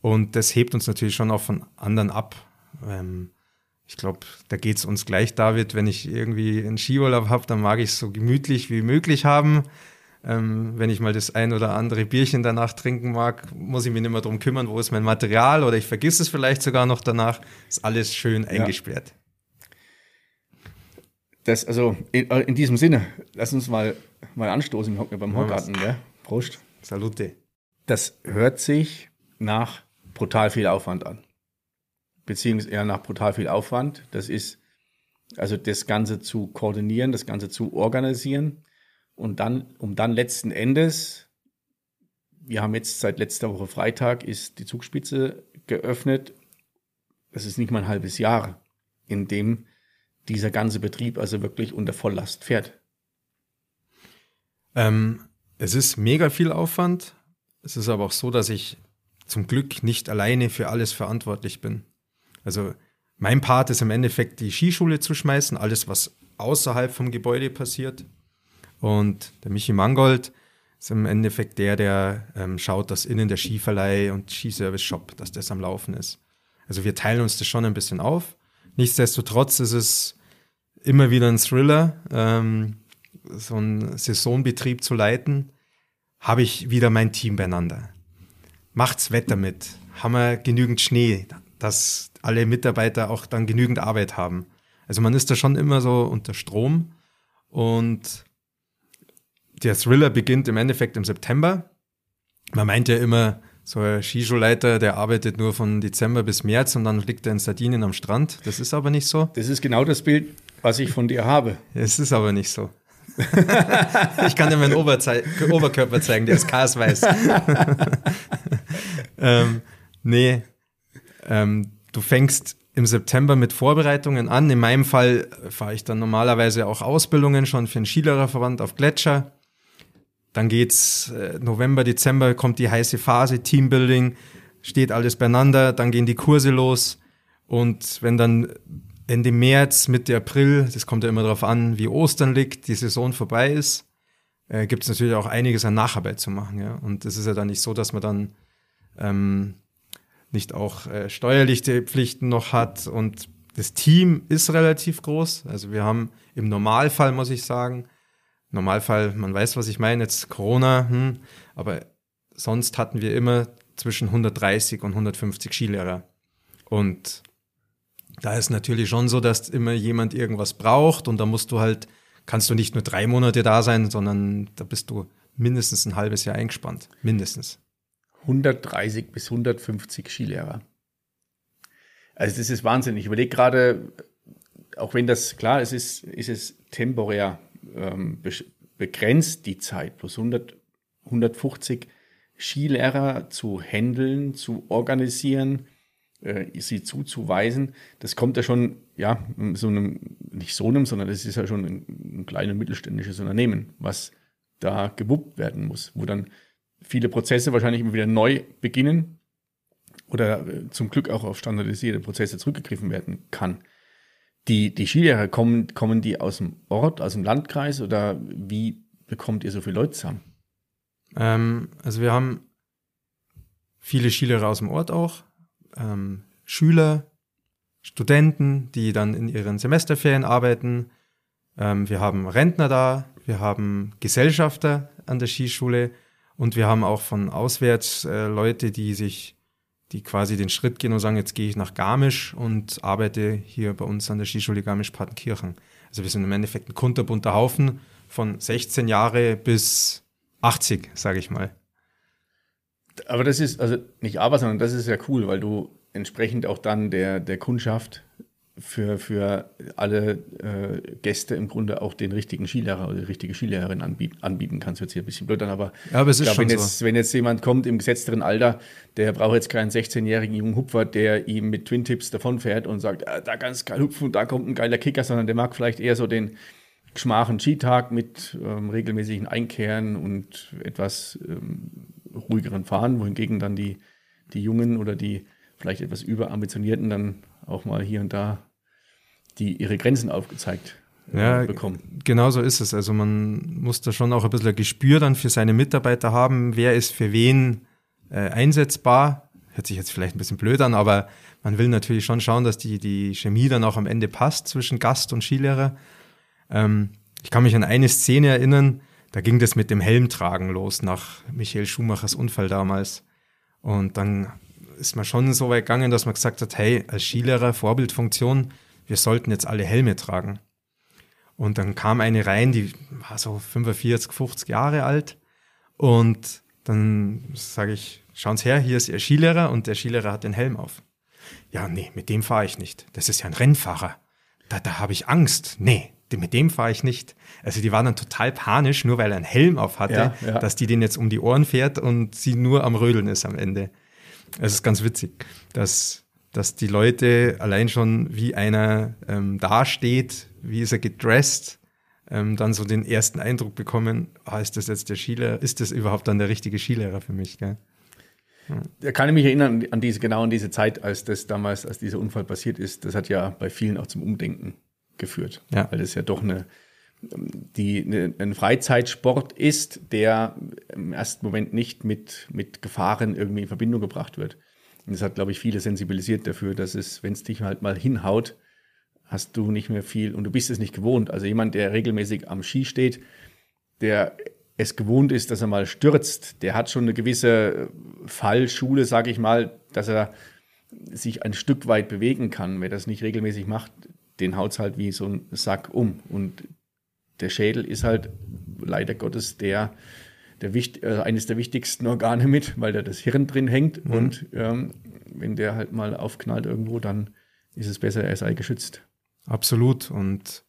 Und das hebt uns natürlich schon auch von anderen ab. Ähm, ich glaube, da geht es uns gleich, David, wenn ich irgendwie einen Skiurlaub habe, dann mag ich es so gemütlich wie möglich haben. Ähm, wenn ich mal das ein oder andere Bierchen danach trinken mag, muss ich mich nicht mehr darum kümmern, wo ist mein Material oder ich vergesse es vielleicht sogar noch danach. Ist alles schön eingesperrt. Das, also in, in, diesem Sinne, lass uns mal, mal anstoßen beim Horgarten. Ja? Prost. Salute. Das hört sich nach brutal viel Aufwand an. Beziehungsweise eher nach brutal viel Aufwand. Das ist also das Ganze zu koordinieren, das Ganze zu organisieren und dann, um dann letzten Endes, wir haben jetzt seit letzter Woche Freitag, ist die Zugspitze geöffnet. Das ist nicht mal ein halbes Jahr, in dem dieser ganze Betrieb also wirklich unter Volllast fährt. Ähm, es ist mega viel Aufwand. Es ist aber auch so, dass ich zum Glück nicht alleine für alles verantwortlich bin. Also mein Part ist im Endeffekt die Skischule zu schmeißen, alles was außerhalb vom Gebäude passiert. Und der Michi Mangold ist im Endeffekt der, der ähm, schaut, dass innen der Skiverleih und Skiservice-Shop, dass das am Laufen ist. Also wir teilen uns das schon ein bisschen auf. Nichtsdestotrotz ist es immer wieder ein Thriller, ähm, so einen Saisonbetrieb zu leiten. Habe ich wieder mein Team beieinander macht's Wetter mit. Haben wir genügend Schnee, dass alle Mitarbeiter auch dann genügend Arbeit haben. Also man ist da schon immer so unter Strom und der Thriller beginnt im Endeffekt im September. Man meint ja immer, so ein Skischulleiter, der arbeitet nur von Dezember bis März und dann liegt er in Sardinien am Strand. Das ist aber nicht so. Das ist genau das Bild, was ich von dir habe. Es ist aber nicht so. ich kann dir meinen Oberzei Oberkörper zeigen, der ist kasweiß. ähm, nee, ähm, du fängst im September mit Vorbereitungen an. In meinem Fall fahre ich dann normalerweise auch Ausbildungen schon für den Skilehrerverband auf Gletscher. Dann geht's äh, November, Dezember kommt die heiße Phase, Teambuilding, steht alles beieinander, dann gehen die Kurse los. Und wenn dann Ende März, Mitte April, das kommt ja immer darauf an, wie Ostern liegt, die Saison vorbei ist, äh, gibt es natürlich auch einiges an Nacharbeit zu machen. Ja? Und es ist ja dann nicht so, dass man dann ähm, nicht auch äh, steuerliche Pflichten noch hat. Und das Team ist relativ groß. Also wir haben im Normalfall, muss ich sagen, Normalfall, man weiß, was ich meine, jetzt Corona, hm, aber sonst hatten wir immer zwischen 130 und 150 Skilehrer. Und da ist natürlich schon so, dass immer jemand irgendwas braucht und da musst du halt, kannst du nicht nur drei Monate da sein, sondern da bist du mindestens ein halbes Jahr eingespannt. Mindestens. 130 bis 150 Skilehrer. Also das ist Wahnsinn. Ich überlege gerade, auch wenn das klar ist, ist, ist es temporär ähm, begrenzt, die Zeit, plus 100, 150 Skilehrer zu handeln, zu organisieren, äh, sie zuzuweisen, das kommt ja schon, ja, so einem, nicht so einem, sondern das ist ja schon ein, ein kleines mittelständisches Unternehmen, was da gewuppt werden muss, wo dann viele Prozesse wahrscheinlich immer wieder neu beginnen oder äh, zum Glück auch auf standardisierte Prozesse zurückgegriffen werden kann. Die, die Skilehrer, kommen, kommen die aus dem Ort, aus dem Landkreis oder wie bekommt ihr so viele Leute zusammen? Ähm, also wir haben viele Skilehrer aus dem Ort auch, ähm, Schüler, Studenten, die dann in ihren Semesterferien arbeiten. Ähm, wir haben Rentner da, wir haben Gesellschafter an der Skischule und wir haben auch von auswärts äh, Leute, die sich, die quasi den Schritt gehen und sagen, jetzt gehe ich nach Garmisch und arbeite hier bei uns an der Skischule Garmisch-Partenkirchen. Also wir sind im Endeffekt ein kunterbunter Haufen von 16 Jahre bis 80, sage ich mal. Aber das ist, also nicht aber, sondern das ist ja cool, weil du entsprechend auch dann der, der Kundschaft für, für alle äh, Gäste im Grunde auch den richtigen Skilehrer oder die richtige Skilehrerin anbieten, anbieten kannst. Hört sich ein bisschen blöd an, aber, ja, aber es ist glaub, schon wenn, jetzt, so. wenn jetzt jemand kommt im gesetzteren Alter, der braucht jetzt keinen 16-jährigen jungen Hupfer, der ihm mit Twin Tips davonfährt und sagt, ah, da ganz geil hupfen und da kommt ein geiler Kicker, sondern der mag vielleicht eher so den geschmachen Skitag mit ähm, regelmäßigen Einkehren und etwas ähm, ruhigeren Fahren, wohingegen dann die, die Jungen oder die vielleicht etwas überambitionierten dann auch mal hier und da die ihre Grenzen aufgezeigt äh, ja, bekommen. Genau so ist es. Also man muss da schon auch ein bisschen ein Gespür dann für seine Mitarbeiter haben, wer ist für wen äh, einsetzbar. Hört sich jetzt vielleicht ein bisschen blöd an, aber man will natürlich schon schauen, dass die, die Chemie dann auch am Ende passt zwischen Gast und Skilehrer. Ähm, ich kann mich an eine Szene erinnern, da ging das mit dem Helmtragen los nach Michael Schumachers Unfall damals. Und dann ist man schon so weit gegangen, dass man gesagt hat, hey, als Skilehrer, Vorbildfunktion, wir sollten jetzt alle Helme tragen. Und dann kam eine rein, die war so 45, 50 Jahre alt. Und dann sage ich, schauen Sie her, hier ist Ihr Skilehrer und der Skilehrer hat den Helm auf. Ja, nee, mit dem fahre ich nicht. Das ist ja ein Rennfahrer. Da, da habe ich Angst. Nee, mit dem fahre ich nicht. Also die waren dann total panisch, nur weil er einen Helm auf hatte, ja, ja. dass die den jetzt um die Ohren fährt und sie nur am Rödeln ist am Ende. Es ist ganz witzig, dass, dass die Leute allein schon, wie einer ähm, dasteht, wie ist er gedressed, ähm, dann so den ersten Eindruck bekommen, ah, ist das jetzt der Skilehrer, ist das überhaupt dann der richtige Skilehrer für mich? Gell? Da kann ich mich erinnern an diese, genau an diese Zeit, als das damals, als dieser Unfall passiert ist. Das hat ja bei vielen auch zum Umdenken geführt. Ja. Weil das ja doch eine, die, eine, ein Freizeitsport ist, der im ersten Moment nicht mit, mit Gefahren irgendwie in Verbindung gebracht wird. Und das hat, glaube ich, viele sensibilisiert dafür, dass es, wenn es dich halt mal hinhaut, hast du nicht mehr viel und du bist es nicht gewohnt. Also jemand, der regelmäßig am Ski steht, der es gewohnt ist, dass er mal stürzt, der hat schon eine gewisse Fallschule, sage ich mal, dass er sich ein Stück weit bewegen kann. Wer das nicht regelmäßig macht, den haut es halt wie so ein Sack um. Und der Schädel ist halt leider Gottes der, der äh, eines der wichtigsten Organe mit, weil da das Hirn drin hängt. Mhm. Und ähm, wenn der halt mal aufknallt irgendwo, dann ist es besser, er sei geschützt. Absolut. Und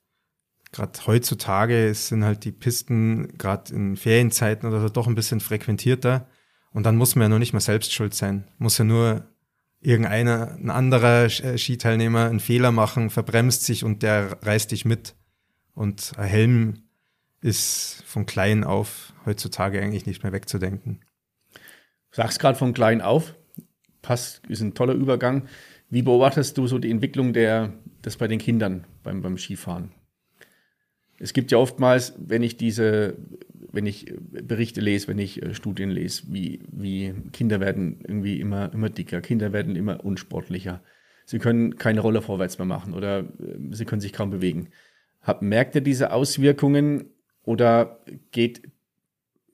gerade heutzutage sind halt die Pisten gerade in Ferienzeiten oder so doch ein bisschen frequentierter. Und dann muss man ja noch nicht mal selbst schuld sein. Muss ja nur irgendeiner, ein anderer äh, Skiteilnehmer einen Fehler machen, verbremst sich und der reißt dich mit. Und ein Helm ist von klein auf heutzutage eigentlich nicht mehr wegzudenken. Sagst gerade von klein auf, passt, ist ein toller Übergang. Wie beobachtest du so die Entwicklung der, das bei den Kindern beim, beim Skifahren? Es gibt ja oftmals, wenn ich diese wenn ich Berichte lese, wenn ich äh, Studien lese, wie, wie Kinder werden irgendwie immer, immer dicker, Kinder werden immer unsportlicher. Sie können keine Rolle vorwärts mehr machen oder äh, sie können sich kaum bewegen. Merkt ihr diese Auswirkungen oder geht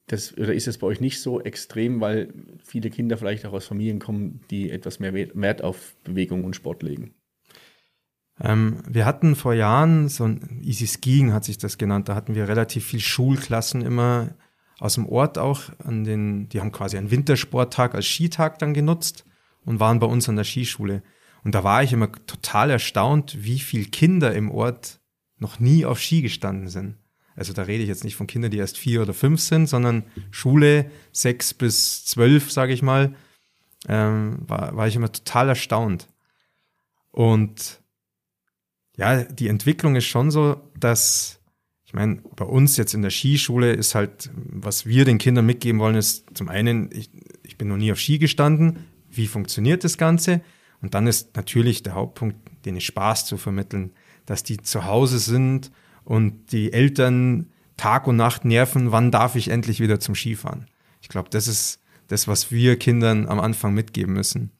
das, oder ist es bei euch nicht so extrem, weil viele Kinder vielleicht auch aus Familien kommen, die etwas mehr Wert auf Bewegung und Sport legen? Ähm, wir hatten vor Jahren so ein Easy Skiing hat sich das genannt. Da hatten wir relativ viel Schulklassen immer aus dem Ort auch an den, die haben quasi einen Wintersporttag als Skitag dann genutzt und waren bei uns an der Skischule. Und da war ich immer total erstaunt, wie viel Kinder im Ort noch nie auf Ski gestanden sind. Also da rede ich jetzt nicht von Kindern, die erst vier oder fünf sind, sondern Schule sechs bis zwölf, sage ich mal, ähm, war, war ich immer total erstaunt. Und ja, die Entwicklung ist schon so, dass, ich meine, bei uns jetzt in der Skischule ist halt, was wir den Kindern mitgeben wollen, ist zum einen, ich, ich bin noch nie auf Ski gestanden, wie funktioniert das Ganze? Und dann ist natürlich der Hauptpunkt, denen Spaß zu vermitteln, dass die zu Hause sind und die Eltern Tag und Nacht nerven, wann darf ich endlich wieder zum Skifahren? Ich glaube, das ist das, was wir Kindern am Anfang mitgeben müssen.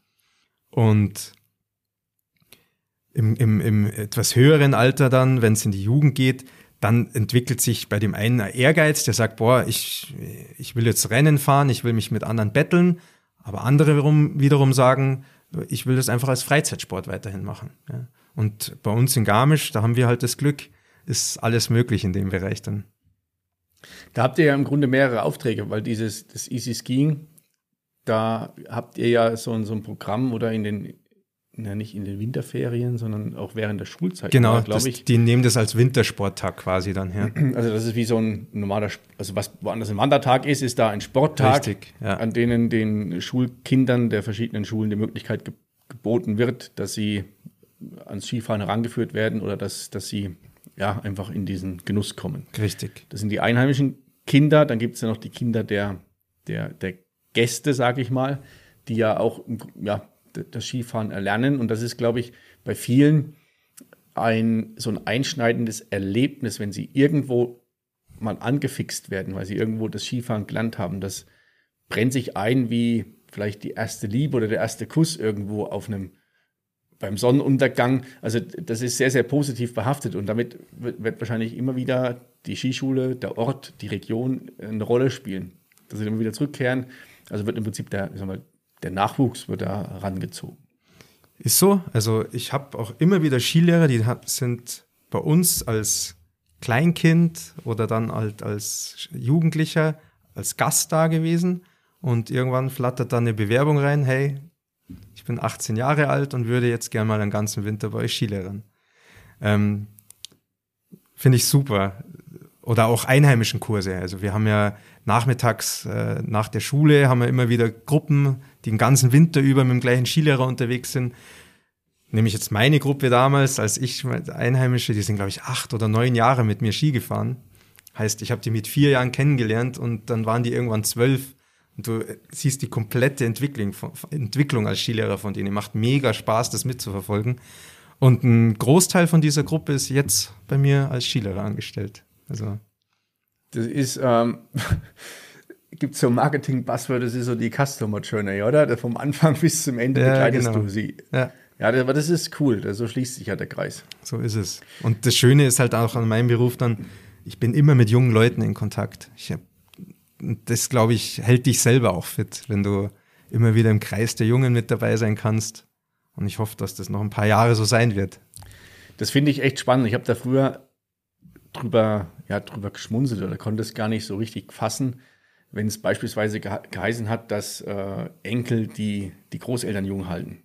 Und im, im, im etwas höheren Alter dann, wenn es in die Jugend geht, dann entwickelt sich bei dem einen ein Ehrgeiz, der sagt, boah, ich, ich will jetzt Rennen fahren, ich will mich mit anderen betteln, aber andere wiederum, sagen, ich will das einfach als Freizeitsport weiterhin machen. Und bei uns in Garmisch, da haben wir halt das Glück, ist alles möglich in dem Bereich dann. Da habt ihr ja im Grunde mehrere Aufträge, weil dieses das Easy Skiing, da habt ihr ja so, so ein Programm oder in den na, nicht in den Winterferien, sondern auch während der Schulzeit. Genau, glaube ich. Die nehmen das als Wintersporttag quasi dann her. Also das ist wie so ein normaler, also was woanders ein Wandertag ist, ist da ein Sporttag, Richtig, ja. an denen den Schulkindern der verschiedenen Schulen die Möglichkeit ge geboten wird, dass sie ans Skifahren herangeführt werden oder dass, dass sie ja einfach in diesen Genuss kommen. Richtig. Das sind die einheimischen Kinder, dann gibt es ja noch die Kinder der, der, der Gäste, sage ich mal, die ja auch ja, das Skifahren erlernen. Und das ist, glaube ich, bei vielen ein so ein einschneidendes Erlebnis, wenn sie irgendwo mal angefixt werden, weil sie irgendwo das Skifahren gelernt haben. Das brennt sich ein wie vielleicht die erste Liebe oder der erste Kuss irgendwo auf einem beim Sonnenuntergang, also das ist sehr, sehr positiv behaftet und damit wird, wahrscheinlich immer wieder die Skischule, der Ort, die Region eine Rolle spielen. Dass sie immer wieder zurückkehren. Also wird im Prinzip der, mal, der Nachwuchs wird da rangezogen. Ist so. Also ich habe auch immer wieder Skilehrer, die sind bei uns als Kleinkind oder dann halt als Jugendlicher als Gast da gewesen und irgendwann flattert dann eine Bewerbung rein, hey, bin 18 Jahre alt und würde jetzt gerne mal einen ganzen Winter bei euch Skilehrern. Ähm, Finde ich super. Oder auch einheimischen Kurse. Also wir haben ja nachmittags äh, nach der Schule haben wir immer wieder Gruppen, die den ganzen Winter über mit dem gleichen Skilehrer unterwegs sind. Nehme ich jetzt meine Gruppe damals, als ich Einheimische, die sind, glaube ich, acht oder neun Jahre mit mir Ski gefahren. Heißt, ich habe die mit vier Jahren kennengelernt und dann waren die irgendwann zwölf. Und du siehst die komplette Entwicklung, Entwicklung als Skilehrer von denen. Macht mega Spaß, das mitzuverfolgen. Und ein Großteil von dieser Gruppe ist jetzt bei mir als Skilehrer angestellt. Also. Das ist, ähm, gibt so Marketing-Buzzword, das ist so die Customer Journey, oder? Vom Anfang bis zum Ende ja, begleitest genau. du sie. Ja. Ja, aber das ist cool, so schließt sich ja der Kreis. So ist es. Und das Schöne ist halt auch an meinem Beruf dann, ich bin immer mit jungen Leuten in Kontakt. Ich hab, das, glaube ich, hält dich selber auch fit, wenn du immer wieder im Kreis der Jungen mit dabei sein kannst. Und ich hoffe, dass das noch ein paar Jahre so sein wird. Das finde ich echt spannend. Ich habe da früher drüber, ja, drüber geschmunzelt oder konnte es gar nicht so richtig fassen, wenn es beispielsweise geheißen hat, dass äh, Enkel die, die Großeltern jung halten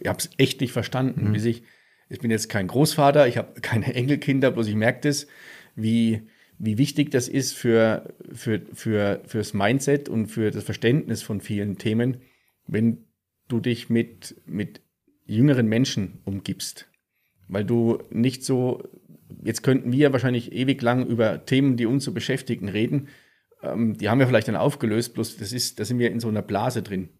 ich habe es echt nicht verstanden, mhm. bis ich, ich bin jetzt kein Großvater, ich habe keine Enkelkinder, bloß ich merke das, wie, wie wichtig das ist für, für, für, fürs Mindset und für das Verständnis von vielen Themen, wenn du dich mit, mit jüngeren Menschen umgibst. Weil du nicht so, jetzt könnten wir wahrscheinlich ewig lang über Themen, die uns so beschäftigen, reden. Ähm, die haben wir vielleicht dann aufgelöst, bloß das ist, da sind wir in so einer Blase drin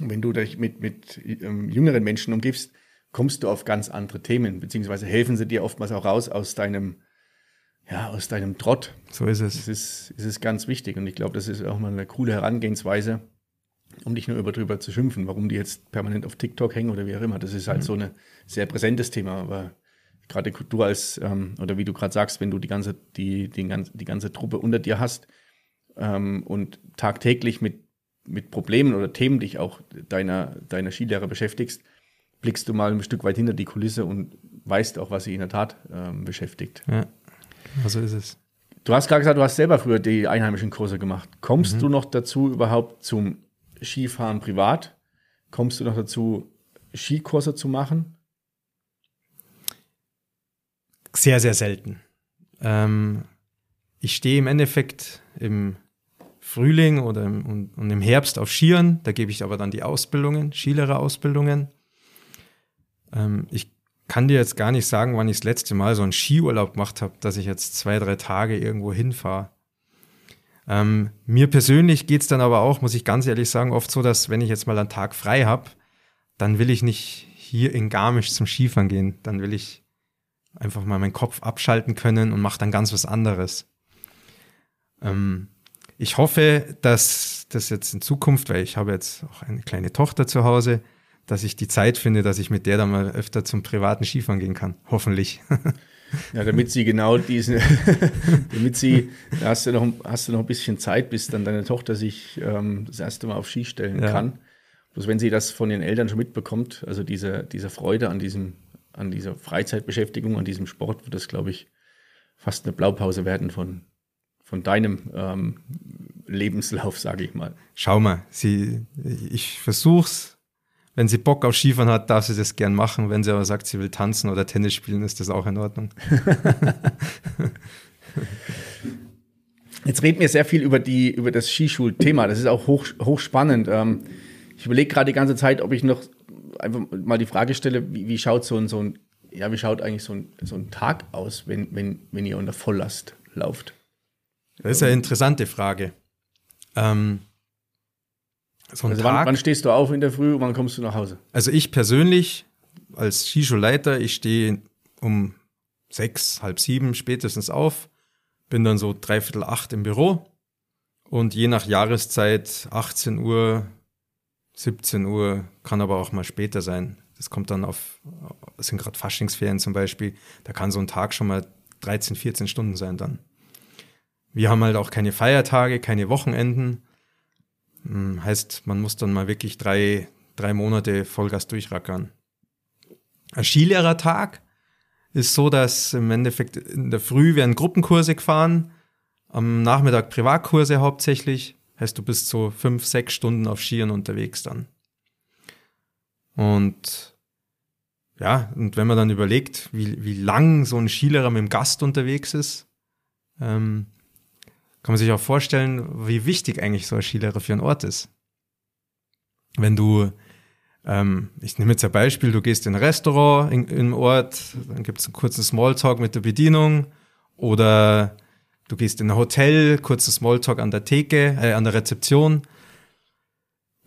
wenn du dich mit, mit ähm, jüngeren Menschen umgibst, kommst du auf ganz andere Themen, beziehungsweise helfen sie dir oftmals auch raus aus deinem, ja, aus deinem Trott. So ist es. Das ist, das ist ganz wichtig und ich glaube, das ist auch mal eine coole Herangehensweise, um nicht nur über drüber zu schimpfen, warum die jetzt permanent auf TikTok hängen oder wie auch immer. Das ist halt mhm. so ein sehr präsentes Thema, aber gerade du als, ähm, oder wie du gerade sagst, wenn du die ganze, die, die, ganze, die ganze Truppe unter dir hast ähm, und tagtäglich mit mit Problemen oder Themen dich auch deiner, deiner Skilehrer beschäftigst, blickst du mal ein Stück weit hinter die Kulisse und weißt auch, was sie in der Tat ähm, beschäftigt. Ja, so ist es. Du hast gerade gesagt, du hast selber früher die einheimischen Kurse gemacht. Kommst mhm. du noch dazu überhaupt zum Skifahren privat? Kommst du noch dazu, Skikurse zu machen? Sehr, sehr selten. Ähm, ich stehe im Endeffekt im Frühling oder im, und, und, im Herbst auf Skiern. Da gebe ich aber dann die Ausbildungen, Skilehrerausbildungen. Ähm, ich kann dir jetzt gar nicht sagen, wann ich das letzte Mal so einen Skiurlaub gemacht habe, dass ich jetzt zwei, drei Tage irgendwo hinfahre. Ähm, mir persönlich geht es dann aber auch, muss ich ganz ehrlich sagen, oft so, dass wenn ich jetzt mal einen Tag frei habe, dann will ich nicht hier in Garmisch zum Skifahren gehen. Dann will ich einfach mal meinen Kopf abschalten können und mache dann ganz was anderes. Ähm, ich hoffe, dass das jetzt in Zukunft, weil ich habe jetzt auch eine kleine Tochter zu Hause, dass ich die Zeit finde, dass ich mit der dann mal öfter zum privaten Skifahren gehen kann. Hoffentlich. Ja, damit sie genau diesen, damit sie, da hast du, noch, hast du noch ein bisschen Zeit, bis dann deine Tochter sich ähm, das erste Mal auf Ski stellen ja. kann. Bloß wenn sie das von den Eltern schon mitbekommt, also diese, diese Freude an diesem, an dieser Freizeitbeschäftigung, an diesem Sport, wird das, glaube ich, fast eine Blaupause werden von, von deinem ähm, Lebenslauf, sage ich mal. Schau mal, sie, ich versuch's. Wenn sie Bock auf Skifahren hat, darf sie das gern machen. Wenn sie aber sagt, sie will tanzen oder Tennis spielen, ist das auch in Ordnung. Jetzt reden wir sehr viel über, die, über das Skischulthema. Das ist auch hoch, hochspannend. Ähm, ich überlege gerade die ganze Zeit, ob ich noch einfach mal die Frage stelle, wie, wie schaut so ein, so ein, ja, wie schaut eigentlich so ein, so ein Tag aus, wenn, wenn, wenn ihr unter Volllast lauft? Das ist eine interessante Frage. Ähm, so also Tag, wann, wann, stehst du auf in der Früh und wann kommst du nach Hause? Also ich persönlich als Skischulleiter, ich stehe um sechs, halb sieben spätestens auf, bin dann so dreiviertel acht im Büro und je nach Jahreszeit 18 Uhr 17 Uhr, kann aber auch mal später sein. Das kommt dann auf, es sind gerade Faschingsferien zum Beispiel, da kann so ein Tag schon mal 13, 14 Stunden sein dann. Wir haben halt auch keine Feiertage, keine Wochenenden. Hm, heißt, man muss dann mal wirklich drei, drei Monate Vollgas durchrackern. Ein Skilehrertag ist so, dass im Endeffekt in der Früh werden Gruppenkurse gefahren, am Nachmittag Privatkurse hauptsächlich. Heißt, du bist so fünf, sechs Stunden auf Skiern unterwegs dann. Und ja, und wenn man dann überlegt, wie, wie lang so ein Skilehrer mit dem Gast unterwegs ist, ähm, kann man sich auch vorstellen, wie wichtig eigentlich so ein Skilehrer für einen Ort ist. Wenn du, ähm, ich nehme jetzt ein Beispiel, du gehst in ein Restaurant in, im Ort, dann gibt es einen kurzen Smalltalk mit der Bedienung oder du gehst in ein Hotel, kurzen Smalltalk an der Theke, äh, an der Rezeption.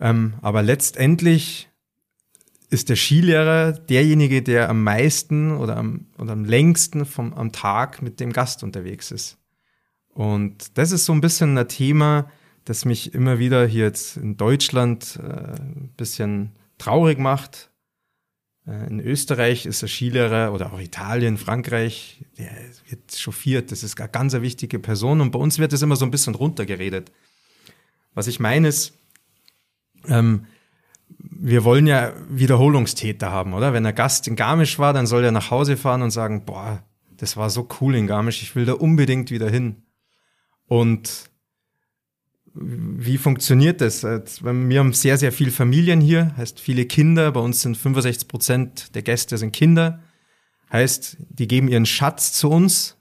Ähm, aber letztendlich ist der Skilehrer derjenige, der am meisten oder am, oder am längsten vom, am Tag mit dem Gast unterwegs ist. Und das ist so ein bisschen ein Thema, das mich immer wieder hier jetzt in Deutschland äh, ein bisschen traurig macht. Äh, in Österreich ist der Skilehrer oder auch Italien, Frankreich, der wird chauffiert. Das ist eine ganz wichtige Person und bei uns wird das immer so ein bisschen runtergeredet. Was ich meine ist, ähm, wir wollen ja Wiederholungstäter haben, oder? Wenn ein Gast in Garmisch war, dann soll er nach Hause fahren und sagen, boah, das war so cool in Garmisch, ich will da unbedingt wieder hin. Und wie funktioniert das? Wir haben sehr, sehr viele Familien hier, heißt viele Kinder. Bei uns sind 65 Prozent der Gäste sind Kinder. Heißt, die geben ihren Schatz zu uns.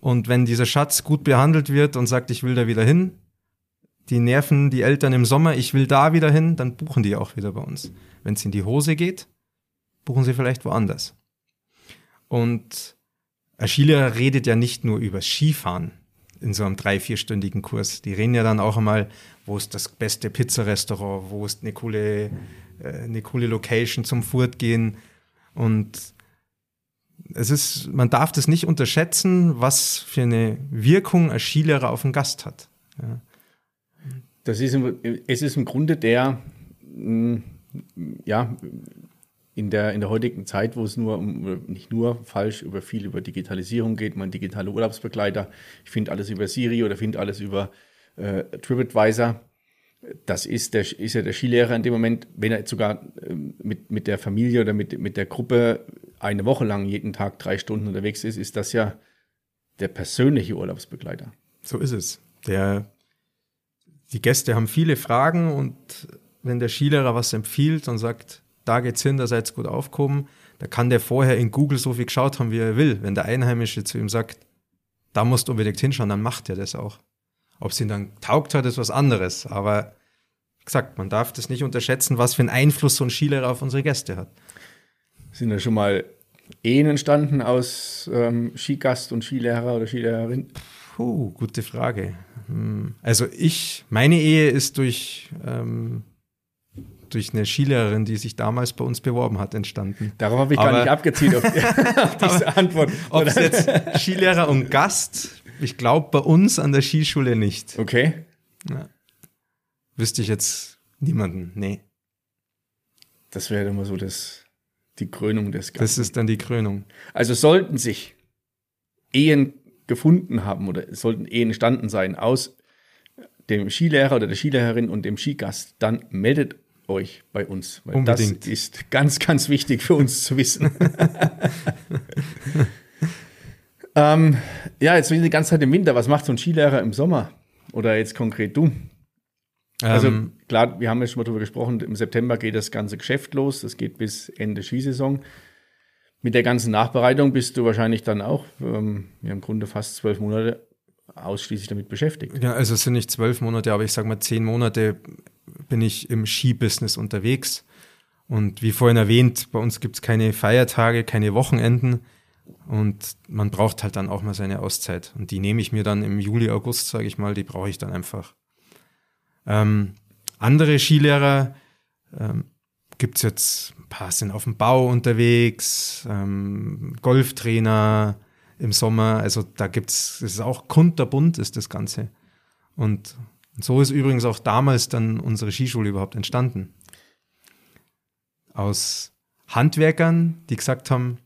Und wenn dieser Schatz gut behandelt wird und sagt, ich will da wieder hin, die nerven die Eltern im Sommer, ich will da wieder hin, dann buchen die auch wieder bei uns. Wenn es in die Hose geht, buchen sie vielleicht woanders. Und Skilehrer redet ja nicht nur über Skifahren in so einem drei-, vierstündigen Kurs. Die reden ja dann auch einmal, wo ist das beste Pizzarestaurant, wo ist eine coole, äh, eine coole Location zum Furtgehen. Und es ist, man darf das nicht unterschätzen, was für eine Wirkung ein Skilehrer auf den Gast hat. Ja. Das ist, es ist im Grunde der, mm, ja, in der, in der heutigen Zeit, wo es nur um, nicht nur falsch über viel über Digitalisierung geht, mein digitaler Urlaubsbegleiter, ich finde alles über Siri oder finde alles über äh, TripAdvisor. Das ist, der, ist ja der Skilehrer in dem Moment, wenn er sogar äh, mit, mit der Familie oder mit, mit der Gruppe eine Woche lang jeden Tag drei Stunden unterwegs ist, ist das ja der persönliche Urlaubsbegleiter. So ist es. Der, die Gäste haben viele Fragen und wenn der Skilehrer was empfiehlt und sagt, da geht's hin, da seid gut aufgehoben. Da kann der vorher in Google so viel geschaut haben, wie er will. Wenn der Einheimische zu ihm sagt, da musst du unbedingt hinschauen, dann macht er das auch. Ob es ihn dann taugt hat, ist was anderes. Aber gesagt, man darf das nicht unterschätzen, was für einen Einfluss so ein Skilehrer auf unsere Gäste hat. Sind da schon mal Ehen entstanden aus ähm, Skigast und Skilehrer oder Skilehrerin? Puh, gute Frage. Hm. Also ich, meine Ehe ist durch ähm, durch eine Skilehrerin, die sich damals bei uns beworben hat, entstanden. Darauf habe ich aber, gar nicht abgezielt auf, auf diese Antwort. Ob es jetzt Skilehrer und Gast, ich glaube bei uns an der Skischule nicht. Okay. Ja. Wüsste ich jetzt niemanden, nee. Das wäre immer so das, die Krönung des Ganzen. Das ist dann die Krönung. Also sollten sich Ehen gefunden haben oder sollten Ehen entstanden sein aus dem Skilehrer oder der Skilehrerin und dem Skigast, dann meldet euch bei uns. Weil Unbedingt. Das ist ganz, ganz wichtig für uns zu wissen. ähm, ja, jetzt sind wir die ganze Zeit im Winter. Was macht so ein Skilehrer im Sommer? Oder jetzt konkret du? Also ähm, klar, wir haben ja schon mal darüber gesprochen, im September geht das ganze Geschäft los. Das geht bis Ende Skisaison. Mit der ganzen Nachbereitung bist du wahrscheinlich dann auch, ähm, ja, im Grunde fast zwölf Monate ausschließlich damit beschäftigt. Ja, also es sind nicht zwölf Monate, aber ich sage mal zehn Monate bin ich im Skibusiness unterwegs. Und wie vorhin erwähnt, bei uns gibt es keine Feiertage, keine Wochenenden. Und man braucht halt dann auch mal seine Auszeit. Und die nehme ich mir dann im Juli, August, sage ich mal, die brauche ich dann einfach. Ähm, andere Skilehrer ähm, gibt es jetzt, ein paar sind auf dem Bau unterwegs, ähm, Golftrainer im Sommer. Also da gibt es, es ist auch kunterbunt ist das Ganze. Und und so ist übrigens auch damals dann unsere Skischule überhaupt entstanden. aus Handwerkern, die gesagt haben,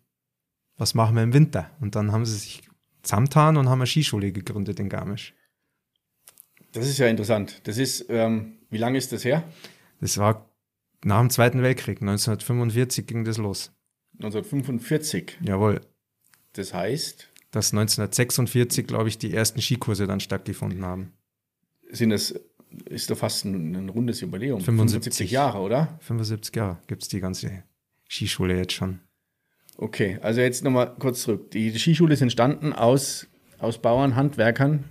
was machen wir im Winter? Und dann haben sie sich zusammengetan und haben eine Skischule gegründet in Garmisch. Das ist ja interessant. Das ist, ähm, wie lange ist das her? Das war nach dem Zweiten Weltkrieg, 1945 ging das los. 1945. Jawohl. Das heißt, Dass 1946, glaube ich, die ersten Skikurse dann stattgefunden haben. Sind es, ist doch fast ein, ein rundes Jubiläum. 75 Jahre, oder? 75 Jahre gibt es die ganze Skischule jetzt schon. Okay, also jetzt nochmal kurz zurück. Die Skischule ist entstanden aus, aus Bauern, Handwerkern,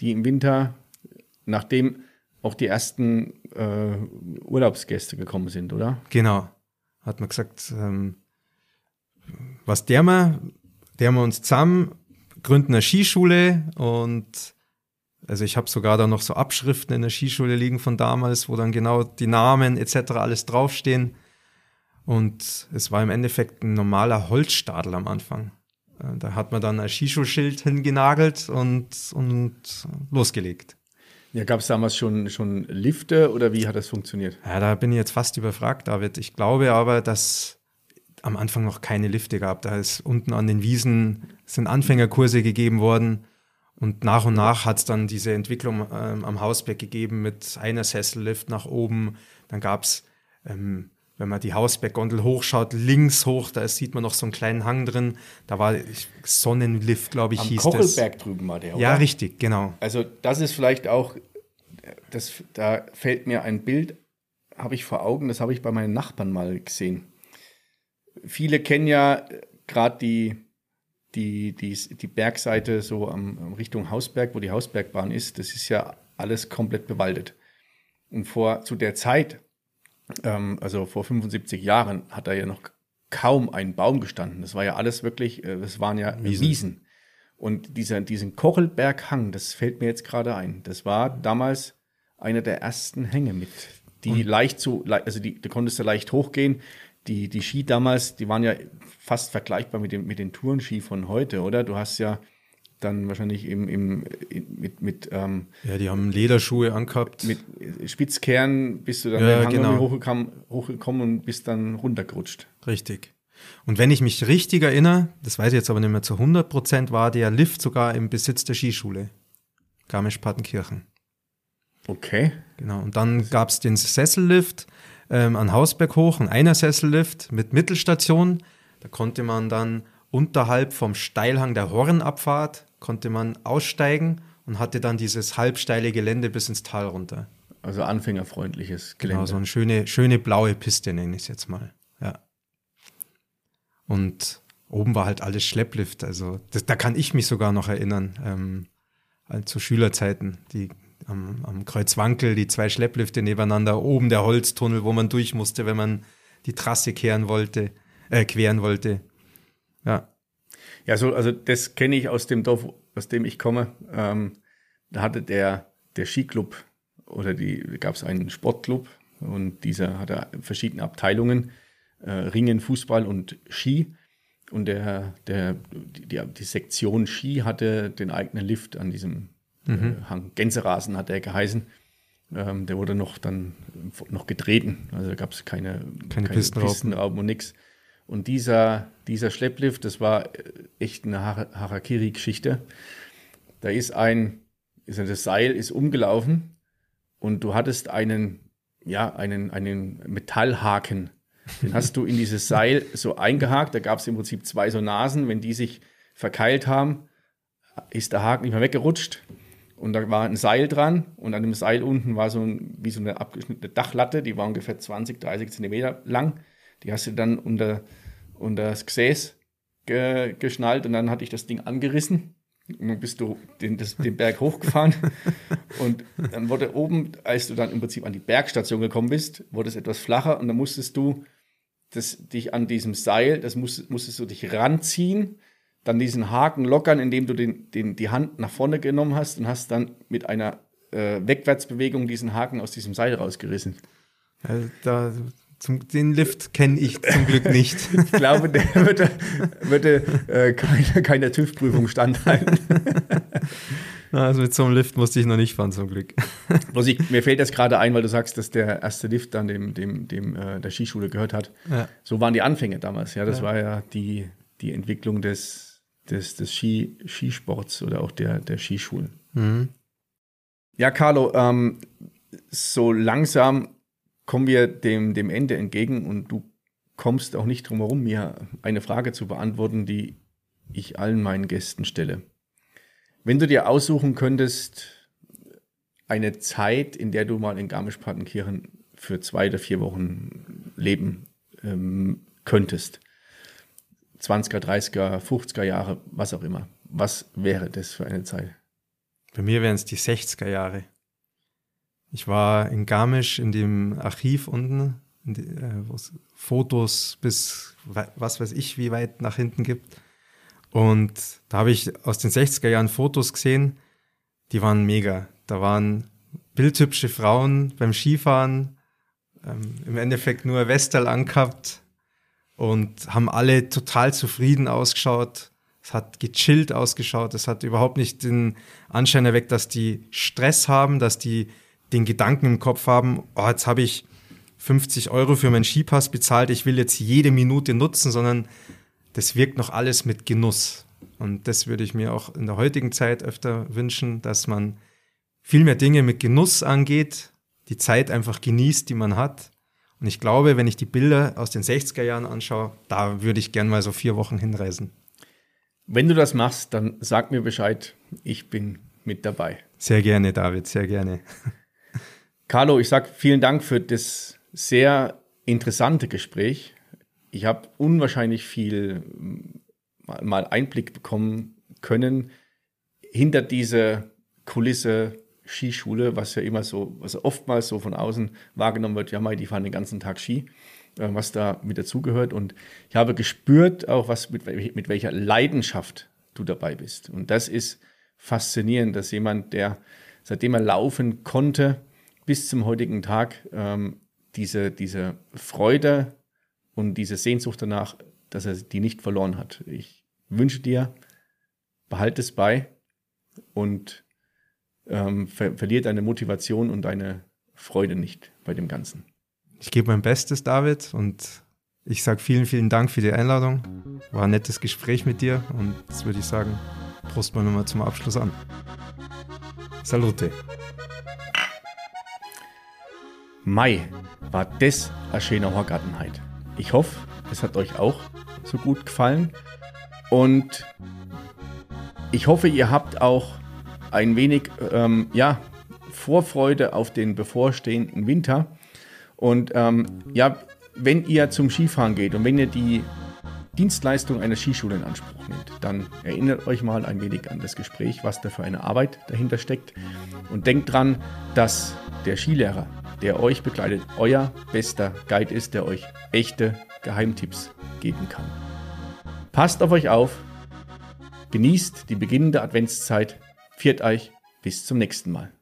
die im Winter, nachdem auch die ersten äh, Urlaubsgäste gekommen sind, oder? Genau. Hat man gesagt, ähm, was der wir, der wir uns zusammen, gründen eine Skischule und also ich habe sogar da noch so Abschriften in der Skischule liegen von damals, wo dann genau die Namen etc. alles draufstehen. Und es war im Endeffekt ein normaler Holzstadel am Anfang. Äh, Da hat man dann ein Skischulschild hingenagelt und, und losgelegt. Ja, gab es damals schon, schon Lifte oder wie hat das funktioniert? Ja, da bin ich jetzt fast überfragt, David. Ich glaube aber, dass am Anfang noch keine Lifte gab. Da ist unten an den Wiesen sind Anfängerkurse gegeben worden. Und nach und nach hat es dann diese Entwicklung ähm, am Hausberg gegeben mit einer Sessellift nach oben. Dann gab es, ähm, wenn man die Hausberggondel hochschaut, links hoch, da sieht man noch so einen kleinen Hang drin. Da war ich, Sonnenlift, glaube ich, Am hieß Kochelberg drüben war der, das. oder? Ja, richtig, genau. Also das ist vielleicht auch, das, da fällt mir ein Bild, habe ich vor Augen, das habe ich bei meinen Nachbarn mal gesehen. Viele kennen ja gerade die, die, die, die Bergseite so am, Richtung Hausberg, wo die Hausbergbahn ist. Das ist ja alles komplett bewaldet. Und vor zu der Zeit, ähm, also vor 75 Jahren, hat da ja noch kaum ein Baum gestanden. Das war ja alles wirklich, äh, das waren ja Wiesen. Wiesen. Und dieser, diesen Kochelberghang, das fällt mir jetzt gerade ein. Das war damals einer der ersten Hänge mit, die leicht zu, also die, da konntest du leicht hochgehen. Die, die Ski damals, die waren ja fast vergleichbar mit dem, mit den Tourenski von heute, oder? Du hast ja dann wahrscheinlich im, im, mit, mit, ähm, Ja, die haben Lederschuhe angehabt. mit Spitzkern bist du dann Ja, den Hang genau. hochgekommen, hochgekommen und bist dann runtergerutscht. Richtig. Und wenn ich mich richtig erinnere, das weiß ich jetzt aber nicht mehr zu 100 Prozent, war der Lift sogar im Besitz der Skischule. Garmisch-Partenkirchen. Okay. Genau. Und dann gab es den Sessellift ähm, an Hausberg hoch, ein einer Sessellift mit Mittelstation. Da konnte man dann unterhalb vom Steilhang der Hornabfahrt konnte man aussteigen und hatte dann dieses halbsteile Gelände bis ins Tal runter. Also anfängerfreundliches Gelände. Genau, so eine schöne, schöne blaue Piste nenne ich es jetzt mal. Ja. Und oben war halt alles Schlepplift. Also das, da kann ich mich sogar noch erinnern, ähm, zu Schülerzeiten, die am, am Kreuz Wankel, die zwei Schlepplifte nebeneinander, oben der Holztunnel, wo man durch musste, wenn man die Trasse kehren wollte, äh, queren wollte. Ja, Ja, so, also das kenne ich aus dem Dorf, aus dem ich komme. Ähm, da hatte der, der Skiclub oder die gab es einen Sportclub und dieser hatte verschiedene Abteilungen, äh, Ringen, Fußball und Ski. Und der, der, die, die, die Sektion Ski hatte den eigenen Lift an diesem äh, Hang. Gänserasen hat er geheißen. Ähm, der wurde noch dann noch getreten. Also da gab es keine, Keine Pistenraupen. Pistenraupen und nix. Und dieser, dieser Schlepplift, das war äh, echt eine Har- Harakiri-Geschichte. Da ist ein, ist das Seil ist umgelaufen und du hattest einen, ja, einen, einen Metallhaken. Den hast du in dieses Seil so eingehakt. Da gab es im Prinzip zwei so Nasen. Wenn die sich verkeilt haben, ist der Haken nicht mehr weggerutscht. Und da war ein Seil dran und an dem Seil unten war so ein, wie so eine abgeschnittene Dachlatte, die war ungefähr 20, 30 Zentimeter lang. Die hast du dann unter, unter das Gesäß ge, geschnallt und dann hatte ich das Ding angerissen. Und dann bist du den, das, den Berg hochgefahren. und dann wurde oben, als du dann im Prinzip an die Bergstation gekommen bist, wurde es etwas flacher und dann musstest du das, dich an diesem Seil, das musstest, musstest du dich ranziehen, dann diesen Haken lockern, indem du den, den, die Hand nach vorne genommen hast und hast dann mit einer äh, Wegwärtsbewegung diesen Haken aus diesem Seil rausgerissen. also da, zum, den Lift kenne ich zum Glück nicht. Ich glaube, der würde, würde äh, keiner, keiner TÜV-Prüfung standhalten. Also mit so einem Lift musste ich noch nicht fahren, zum Glück. Was ich, mir fällt jetzt gerade ein, weil du sagst, dass der erste Lift dann dem, dem, dem äh, der Skischule gehört hat. Ja. So waren die Anfänge damals, ja. Das Ja. war ja die, die Entwicklung des, des, des Ski, Skisports oder auch der, der Skischulen. Mhm. Ja, Carlo, ähm, so langsam kommen wir dem, dem Ende entgegen und du kommst auch nicht drum herum, mir eine Frage zu beantworten, die ich allen meinen Gästen stelle. Wenn du dir aussuchen könntest, eine Zeit, in der du mal in Garmisch-Partenkirchen für zwei oder vier Wochen leben ähm, könntest, 20er, 30er, 50er Jahre, was auch immer, was wäre das für eine Zeit? Bei mir wären es die 60er Jahre. Ich war in Garmisch in dem Archiv unten, äh, wo es Fotos bis was weiß ich, wie weit nach hinten gibt. Und da habe ich aus den 60er Jahren Fotos gesehen, die waren mega. Da waren bildhübsche Frauen beim Skifahren, ähm, im Endeffekt nur Westerl angehabt und haben alle total zufrieden ausgeschaut. Es hat gechillt ausgeschaut. Es hat überhaupt nicht den Anschein erweckt, dass die Stress haben, dass die den Gedanken im Kopf haben, oh, jetzt habe ich 50 Euro für meinen Skipass bezahlt, ich will jetzt jede Minute nutzen, sondern das wirkt noch alles mit Genuss. Und das würde ich mir auch in der heutigen Zeit öfter wünschen, dass man viel mehr Dinge mit Genuss angeht, die Zeit einfach genießt, die man hat. Und ich glaube, wenn ich die Bilder aus den 60er Jahren anschaue, da würde ich gern mal so vier Wochen hinreisen. Wenn du das machst, dann sag mir Bescheid. Ich bin mit dabei. Sehr gerne, David, sehr gerne. Carlo, ich sag vielen Dank für das sehr interessante Gespräch. Ich habe unwahrscheinlich viel mal- mal Einblick bekommen können hinter diese Kulisse Skischule, was ja immer so, was oftmals so von außen wahrgenommen wird, ja, Mai, die fahren den ganzen Tag Ski, äh, was da mit dazugehört. Und ich habe gespürt auch, was mit, mit welcher Leidenschaft du dabei bist. Und das ist faszinierend, dass jemand, der seitdem er laufen konnte, bis zum heutigen Tag ähm, diese, diese Freude und diese Sehnsucht danach, dass er die nicht verloren hat. Ich wünsche dir, behalte es bei und ähm, ver verlier deine Motivation und deine Freude nicht bei dem Ganzen. Ich gebe mein Bestes, David, und ich sage vielen, vielen Dank für die Einladung. War ein nettes Gespräch mit dir und jetzt würde ich sagen, Prost mal nochmal zum Abschluss an. Salute. Mai war das eine schöne Horgartenheit. Ich hoffe, es hat euch auch so gut gefallen. Und ich hoffe, ihr habt auch ein wenig ähm, ja, Vorfreude auf den bevorstehenden Winter. Und ähm, ja, wenn ihr zum Skifahren geht und wenn ihr die Dienstleistung einer Skischule in Anspruch nehmt, dann erinnert euch mal ein wenig an das Gespräch, was da für eine Arbeit dahinter steckt. Und denkt dran, dass der Skilehrer, der euch begleitet, euer bester Guide ist, der euch echte Geheimtipps geben kann. Passt auf euch auf, genießt die beginnende Adventszeit, viert euch, bis zum nächsten Mal.